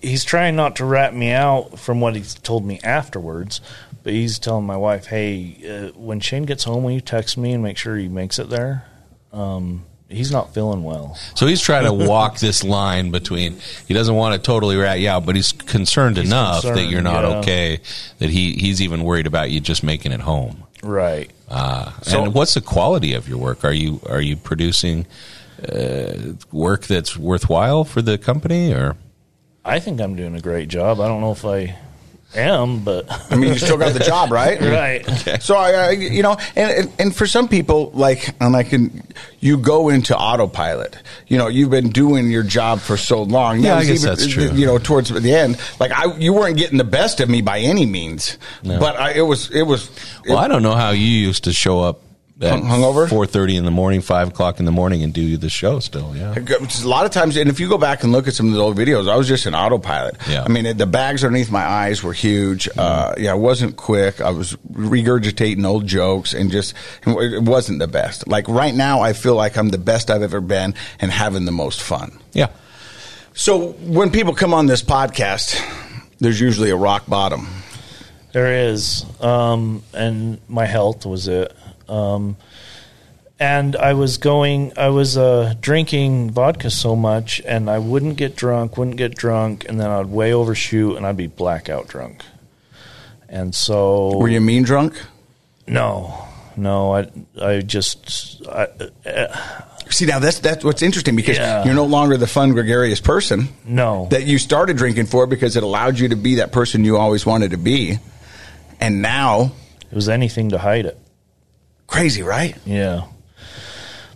he's trying not to rat me out from what he's told me afterwards but he's telling my wife hey uh, when shane gets home will you text me and make sure he makes it there um, he's not feeling well So he's trying to walk (laughs) this line between he doesn't want to totally rat you out, but he's concerned enough that you're not yeah. okay that he he's even worried about you just making it home. right Uh, So- and what's the quality of your work? Are you are you producing uh, work that's worthwhile for the company or? i think i'm doing a great job i don't know if i am but I mean, you still got the job, right? (laughs) right So I, I you know, and, and and for some people, like, and I can, you go into autopilot. You know, you've been doing your job for so long. Yeah, I it's guess that's true. You know, towards the end, like I, you weren't getting the best of me by any means, but I, it was, it was. Well, I don't know how you used to show up at Hung- hungover? four thirty in the morning, five o'clock in the morning, and do the show. Still, yeah. A lot of times, and if you go back and look at some of the old videos, I was just an autopilot. Yeah. I mean, the bags underneath my eyes were huge. Uh, yeah, I wasn't quick. I was regurgitating old jokes and just, it wasn't the best. Like right now, I feel like I'm the best I've ever been and having the most fun. Yeah. So when people come on this podcast, there's usually a rock bottom. There is, um, and my health was it. Um, and I was going, I was uh, drinking vodka so much, and I wouldn't get drunk, wouldn't get drunk, and then I'd way overshoot, and I'd be blackout drunk. And so, Were you mean drunk? no, no, I, I just, I, uh, See, now that's that's what's interesting because Yeah. you're no longer the fun, gregarious person no, that you started drinking for because it allowed you to be that person you always wanted to be, and now it was anything to hide it. Crazy, right? Yeah.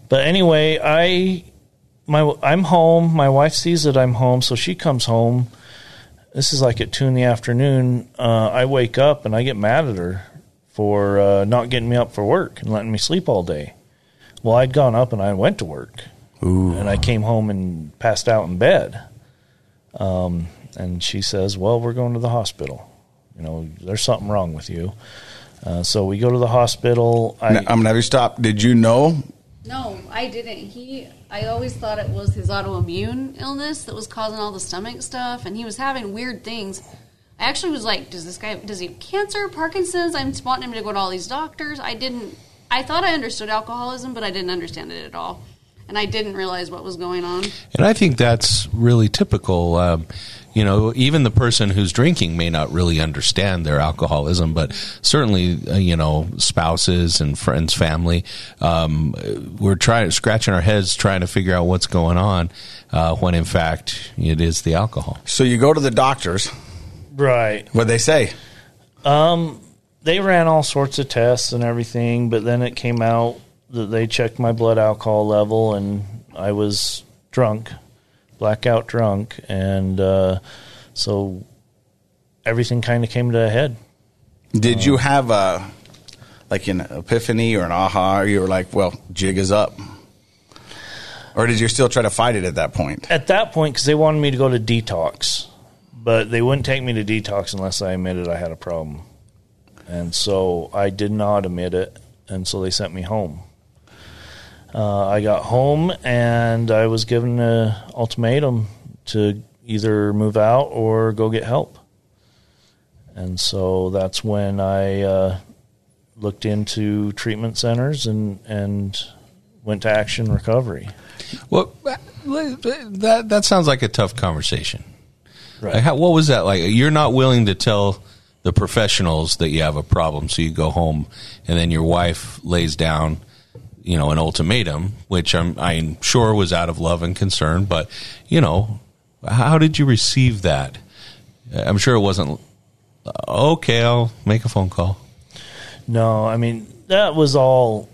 But anyway, I my I'm home. My wife sees that I'm home, so she comes home. This is like at two in the afternoon. Uh, I wake up and I get mad at her for uh, not getting me up for work and letting me sleep all day. Well, I'd gone up and I went to work, and I came home and passed out in bed. Um, and she says, "Well, we're going to the hospital. You know, there's something wrong with you." Uh, so we go to the hospital. I, Now, I'm gonna have you stop. Did you know? No, I didn't. He, I always thought it was his autoimmune illness that was causing all the stomach stuff, and he was having weird things. I actually was like, "Does this guy? Does he have cancer? Parkinson's?" I'm wanting him to go to all these doctors. I didn't. I thought I understood alcoholism, but I didn't understand it at all, and I didn't realize what was going on. And I think that's really typical. Um, you know, even the person who's drinking may not really understand their alcoholism, but certainly, uh, you know, spouses and friends, family, um, we're trying scratching our heads trying to figure out what's going on, uh, when in fact it is the alcohol. So you go to the doctors. right. What they say? Um, they ran all sorts of tests and everything, but then it came out that they checked my blood alcohol level and I was drunk, blackout drunk, and uh, so everything kind of came to a head. Did you have a like an epiphany or an aha? Or you were like, "Well, jig is up," or did you still try to fight it at that point? At that point, because they wanted me to go to detox, but they wouldn't take me to detox unless I admitted I had a problem, and so I did not admit it, and so they sent me home. Uh, I got home and I was given an ultimatum to either move out or go get help. And so that's when I uh, looked into treatment centers and, and went to Action Recovery. Well, that that sounds like a tough conversation. Right. Like, how, what was that like? You're not willing to tell the professionals that you have a problem, so you go home, and then your wife lays down, you know, an ultimatum, which I'm I'm sure was out of love and concern. But you know, how did you receive that? I'm sure it wasn't okay. I'll make a phone call. No, I mean that was all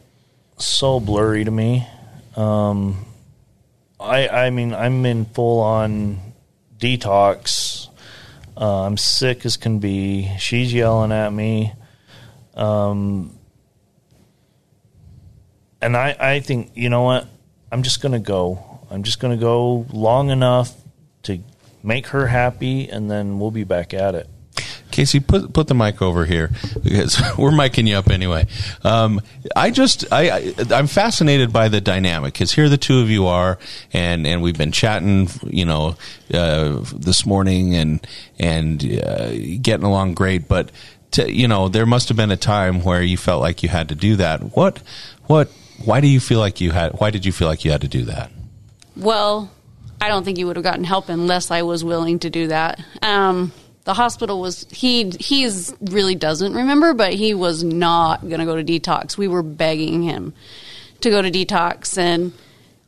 so blurry to me. Um, I I mean I'm in full on detox. Uh, I'm sick as can be. She's yelling at me. Um, and I, I think, you know what? I'm just going to go. I'm just going to go long enough to make her happy, and then we'll be back at it. Casey, put put the mic over here because (laughs) we're miking you up anyway. Um, I just I, I I'm fascinated by the dynamic because here the two of you are, and and we've been chatting, you know, uh, this morning and and uh, getting along great. But to, you know, there must have been a time where you felt like you had to do that. What what why do you feel like you had? Why did you feel like you had to do that? Well, I don't think you would have gotten help unless I was willing to do that. Um, the hospital was he he's really doesn't remember, but he was not going to go to detox. We were begging him to go to detox, and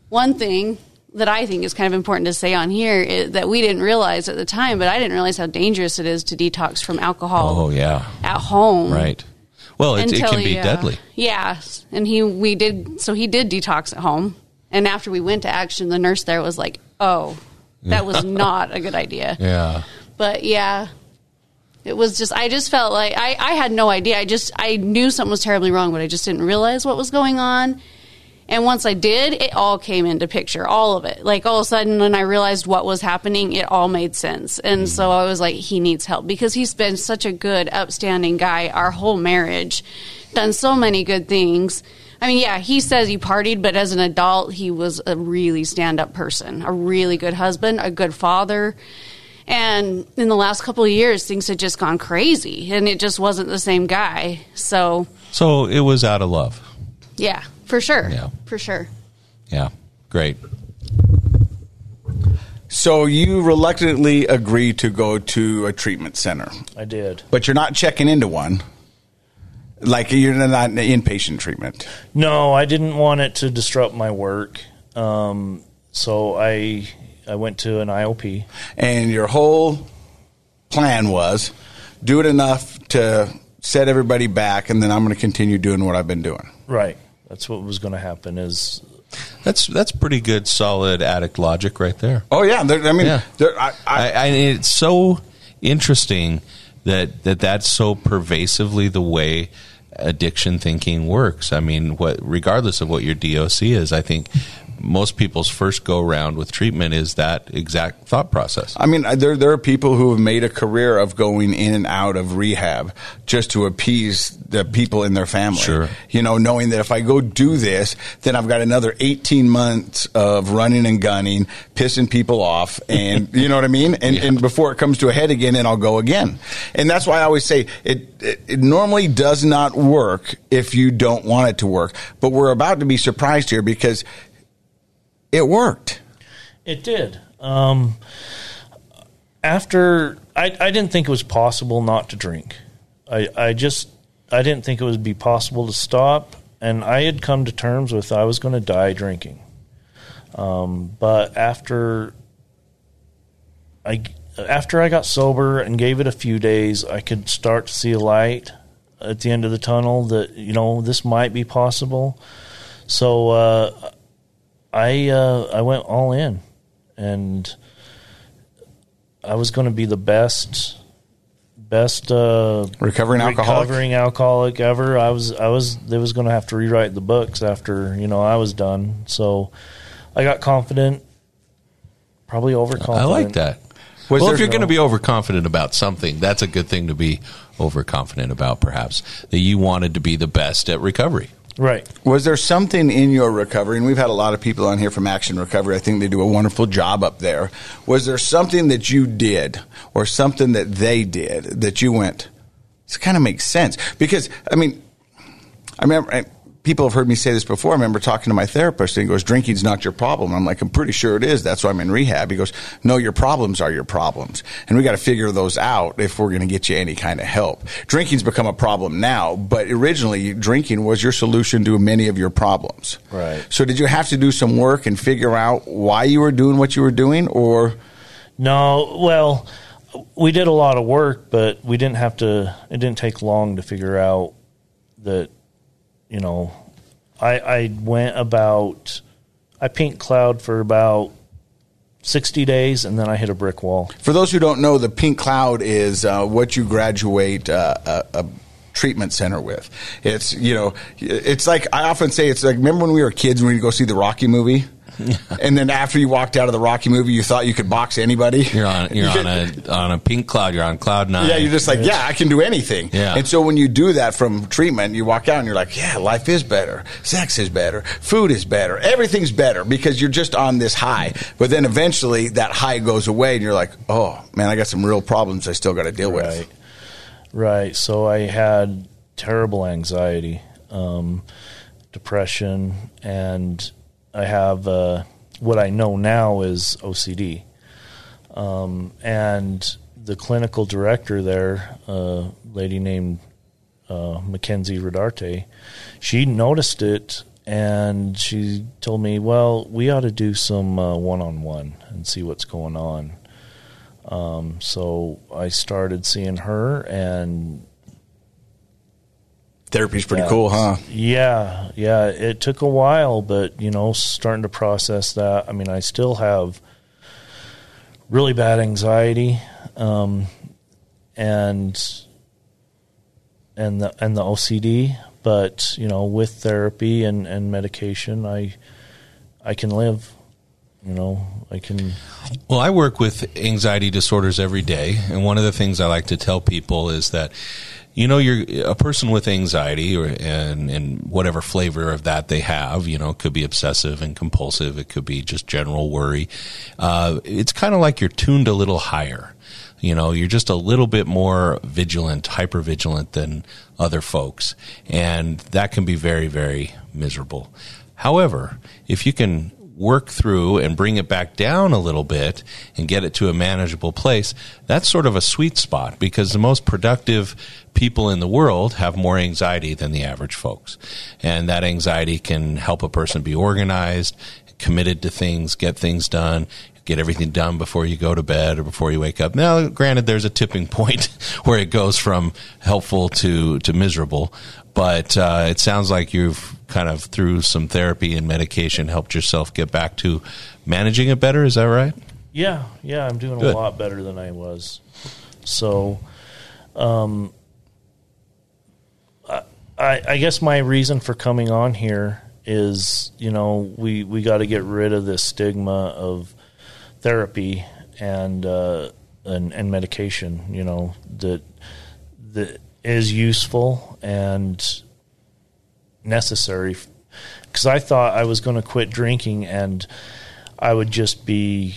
one thing that I think is kind of important to say on here is that we didn't realize at the time, but I didn't realize how dangerous it is to detox from alcohol Oh yeah, at home. right. Well, it, it can be uh, deadly. Yeah, and he we did so he did detox at home, and after we went to action, the nurse there was like, "Oh, that was (laughs) not a good idea." Yeah. But yeah, it was just I just felt like I I had no idea. I just I knew something was terribly wrong, but I just didn't realize what was going on. And once I did, it all came into picture, all of it. Like all of a sudden, when I realized what was happening, it all made sense. And so I was like, he needs help because he's been such a good, upstanding guy our whole marriage, done so many good things. I mean, yeah, he says he partied, but as an adult, he was a really stand up person, a really good husband, a good father. And in the last couple of years, things had just gone crazy, and it just wasn't the same guy. So, So it was out of love. yeah, for sure. Yeah. For sure. Yeah. Great. So you reluctantly agree to go to a treatment center, I did. but you're not checking into one. Like you're not in inpatient treatment. No, I didn't want it to disrupt my work. Um, so I I went to an IOP. and your whole plan was do it enough to set everybody back, and then I'm going to continue doing what I've been doing. Right. That's what was going to happen. Is That's that's pretty good, solid addict logic right there. Oh yeah, there- I mean, Yeah. there, I, I, I, I, it's so interesting that, that that's so pervasively the way addiction thinking works. I mean, what regardless of what your DOC is, I think most people's first go round with treatment is that exact thought process. I mean, there there are people who have made a career of going in and out of rehab just to appease the people in their family. Sure. You know, knowing that if I go do this, then I've got another 18 months of running and gunning, pissing people off, and (laughs) you know what I mean? And, Yeah. and before it comes to a head again, and I'll go again. And that's why I always say it, it, it normally does not work if you don't want it to work. But we're about to be surprised here because it worked. it did. Um, after I, I didn't think it was possible not to drink. I I just I didn't think it would be possible to stop, and I had come to terms with I was going to die drinking. Um, but after I after I got sober and gave it a few days, I could start to see a light at the end of the tunnel that you know this might be possible. So uh, I uh, I went all in, and I was going to be the best best uh, Recovering alcoholic? recovering alcoholic ever. I was I was they was going to have to rewrite the books after you know I was done. So I got confident, probably overconfident. I like that. Was well, there if you're no- going to be overconfident about something, that's a good thing to be overconfident about, perhaps. That you wanted to be the best at recovery. Right. Was there something in your recovery, and we've had a lot of people on here from Action Recovery. I think they do a wonderful job up there. Was there something that you did or something that they did that you went, this kind of makes sense? Because, I mean, I remember I, people have heard me say this before. I remember talking to my therapist, and he goes, Drinking's not your problem. I'm like, I'm pretty sure it is. That's why I'm in rehab. He goes, No, your problems are your problems. And we got to figure those out if we're going to get you any kind of help. Drinking's become a problem now, but originally, drinking was your solution to many of your problems. Right. So, did you have to do some work and figure out why you were doing what you were doing, or No, well, we did a lot of work, but we didn't have to. It didn't take long to figure out that, you know, I I went about I pink cloud for about sixty days, and then I hit a brick wall. For those who don't know, the pink cloud is uh, what you graduate uh, a, a treatment center with. It's you know, it's like I often say, it's like remember when we were kids when we go see the Rocky movie. (laughs) and then after you walked out of the Rocky movie, you thought you could box anybody. You're on you're on a on a pink cloud. You're on cloud nine. Yeah, you're just like, yeah, I can do anything. Yeah. And so when you do that from treatment, you walk out and you're like, yeah, life is better. Sex is better. Food is better. Everything's better because you're just on this high. But then eventually that high goes away and you're like, oh, man, I got some real problems I still got to deal Right. with. Right. So I had terrible anxiety, um, depression, and I have uh, what I know now is OCD. Um, and the clinical director there, a lady named uh, Mackenzie Rodarte, she noticed it and she told me, "Well, we ought to do some one on one and see what's going on." Um, so I started seeing her, and Therapy's pretty yeah, cool, huh? Yeah, yeah. It took a while, but you know, starting to process that. I mean, I still have really bad anxiety, um, and and the and the OCD. But you know, with therapy and, and medication, I I can live. You know, I can. Well, I work with anxiety disorders every day, and one of the things I like to tell people is that you know you're a person with anxiety or and and whatever flavor of that they have you know it could be obsessive and compulsive. It could be just general worry. Uh, it's kind of like you're tuned a little higher. You know you're just a little bit more vigilant hyper vigilant than other folks. And that can be very very miserable. However if you can work through and bring it back down a little bit and get it to a manageable place, that's sort of a sweet spot because the most productive people in the world have more anxiety than the average folks. And that anxiety can help a person be organized, committed to things, get things done, get everything done before you go to bed or before you wake up. Now, granted, there's a tipping point (laughs) where it goes from helpful to, to miserable, but uh, it sounds like you've kind of through some therapy and medication helped yourself get back to managing it better. Is that right? Yeah, yeah. I'm doing Good. a lot better than I was. So, um, I, I I guess my reason for coming on here is, you know, we we got to get rid of this stigma of therapy and uh, and and medication. You know that that is useful and necessary. Because I thought I was going to quit drinking and I would just be.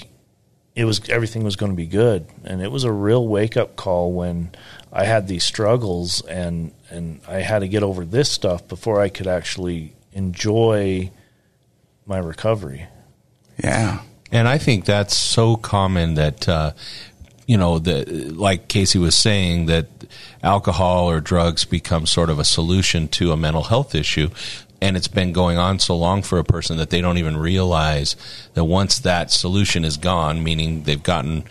It was everything was going to be good, and it was a real wake up call when I had these struggles and and I had to get over this stuff before I could actually enjoy my recovery. Yeah. And I think that's so common that, uh, you know, the, like Casey was saying, that alcohol or drugs become sort of a solution to a mental health issue. And it's been going on so long for a person that they don't even realize that once that solution is gone, meaning they've gotten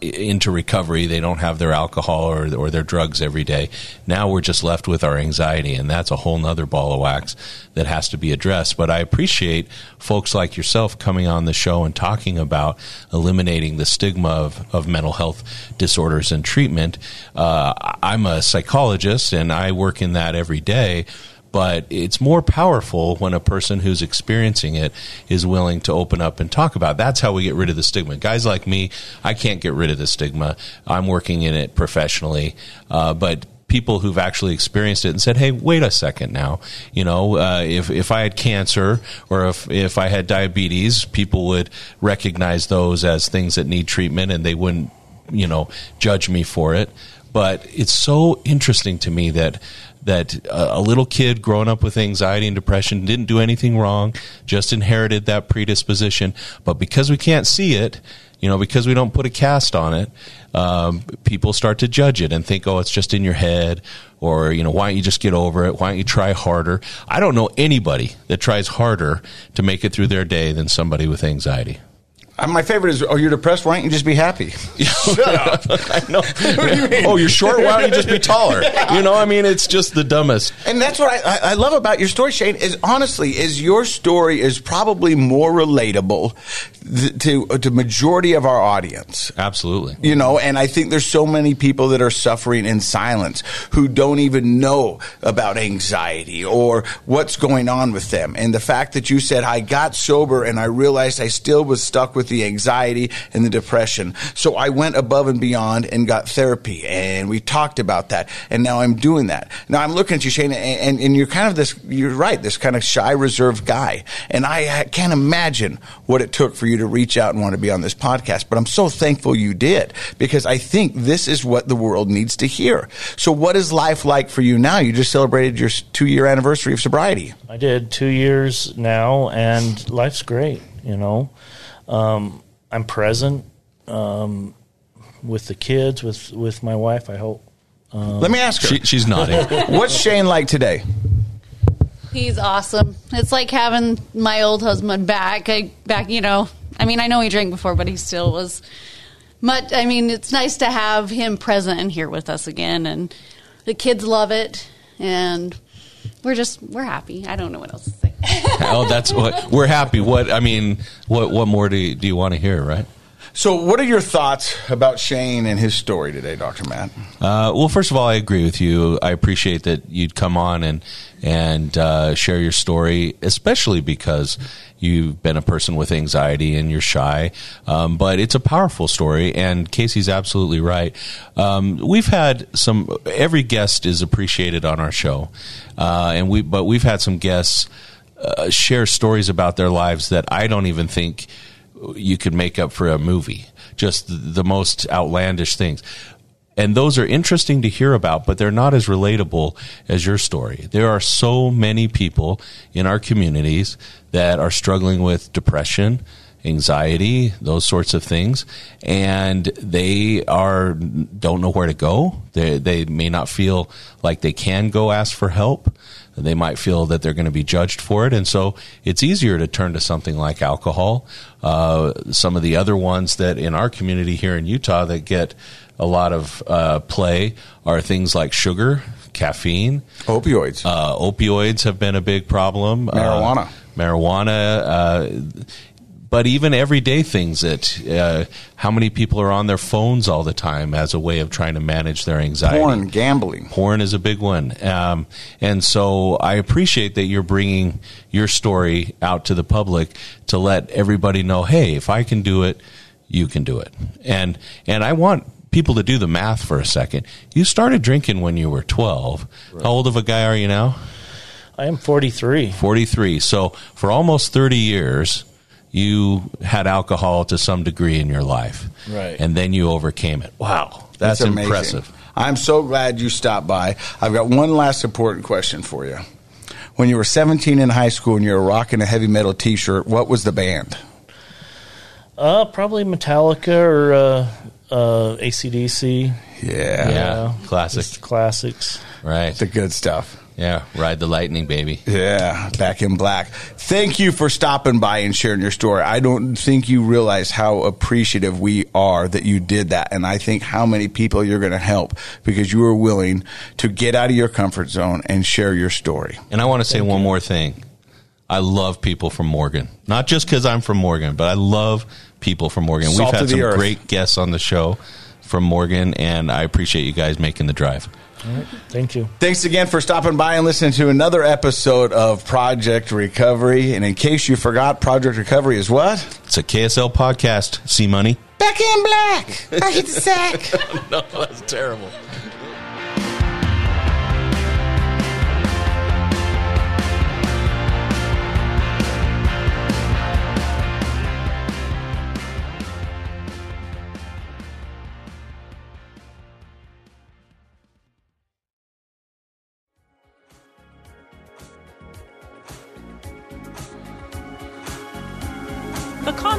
into recovery. They don't have their alcohol or, or their drugs every day. Now we're just left with our anxiety, and that's a whole nother ball of wax that has to be addressed. But I appreciate folks like yourself coming on the show and talking about eliminating the stigma of, of mental health disorders and treatment. Uh, I'm a psychologist, and I work in that every day but it's more powerful when a person who's experiencing it is willing to open up and talk about it. that's how we get rid of the stigma guys like me i can't get rid of the stigma i'm working in it professionally uh, but people who've actually experienced it and said, "Hey, wait a second now. You know, uh, if if I had cancer or if if I had diabetes, people would recognize those as things that need treatment, and they wouldn't, you know, judge me for it." But it's so interesting to me that that a, little kid growing up with anxiety and depression didn't do anything wrong, just inherited that predisposition. But because we can't see it, you know, because we don't put a cast on it, um, people start to judge it and think, oh, it's just in your head, or, you know, why don't you just get over it? Why don't you try harder? I don't know anybody that tries harder to make it through their day than somebody with anxiety. Uh, my favorite is, oh, you're depressed. Why don't you just be happy? (laughs) Shut up. (laughs) I know. (laughs) you oh, you're short. Why don't you just be taller? You know, I mean, it's just the dumbest. And that's what I, I love about your story, Shane. Is honestly, is your story is probably more relatable to to majority of our audience. Absolutely. You know, and I think there's so many people that are suffering in silence who don't even know about anxiety or what's going on with them. And the fact that you said I got sober and I realized I still was stuck with the anxiety and the depression. So I went above and beyond and got therapy and we talked about that. And now I'm doing that. Now I'm looking at you, Shane, and, and, and you're kind of this, you're right, this kind of shy, reserved guy. And I can't imagine what it took for you to reach out and want to be on this podcast. But I'm so thankful you did because I think this is what the world needs to hear. So what is life like for you now? You just celebrated your two year anniversary of sobriety. I did two years now and life's great, you know. Um, I'm present um, with the kids, with with my wife. I hope. Um, Let me ask her. She, she's nodding. (laughs) What's Shane like today? He's awesome. It's like having my old husband back. I, back, you know. I mean, I know he drank before, but he still was much. I mean, it's nice to have him present and here with us again, and the kids love it, and we're just we're happy. I don't know what else to say. (laughs) oh, that's what we're happy. What I mean, what what more do you, do you want to hear, right? So, what are your thoughts about Shane and his story today, Doctor Matt? Uh, well, first of all, I agree with you. I appreciate that you'd come on and and uh, share your story, especially because you've been a person with anxiety and you're shy. Um, but it's a powerful story, and Casey's absolutely right. Um, we've had some. Every guest is appreciated on our show, uh, and we but we've had some guests uh, share stories about their lives that I don't even think you could make up for a movie. Just the most outlandish things. And those are interesting to hear about, but they're not as relatable as your story. There are so many people in our communities that are struggling with depression, anxiety, those sorts of things, and they are don't know where to go. They they may not feel like they can go ask for help. They might feel that they're going to be judged for it. And so it's easier to turn to something like alcohol. Uh, some of the other ones that in our community here in Utah that get a lot of uh, play are things like sugar, caffeine, opioids. Uh, opioids have been a big problem. Uh, marijuana. marijuana uh, but even everyday things that uh, how many people are on their phones all the time as a way of trying to manage their anxiety. Porn, gambling. Porn is a big one. Um, and so I appreciate that you're bringing your story out to the public to let everybody know, hey, if I can do it, you can do it. And, and I want people to do the math for a second. You started drinking when you were 12. Right. How old of a guy are you now? I am 43. 43. So for almost 30 years, you had alcohol to some degree in your life. Right. And then you overcame it. Wow. That's, that's impressive. I'm so glad you stopped by. I've got one last important question for you. When you were 17 in high school and you were rocking a heavy metal t shirt, what was the band? Uh, probably Metallica or uh, uh, ACDC. Yeah. Yeah. Classic. classics. Right. The good stuff. Yeah, ride the lightning, baby. Yeah, back in black. Thank you for stopping by and sharing your story. I don't think you realize how appreciative we are that you did that. And I think how many people you're going to help because you were willing to get out of your comfort zone and share your story. And I want to say Thank one you. more thing. I love people from Morgan. Not just because I'm from Morgan, but I love people from Morgan. Salt We've had some earth. great guests on the show from Morgan, and I appreciate you guys making the drive. Thank you. Thanks again for stopping by and listening to another episode of Project Recovery. And in case you forgot, Project Recovery is what? It's a KSL podcast. See money. Back in black. I hit the sack. (laughs) no, that's terrible.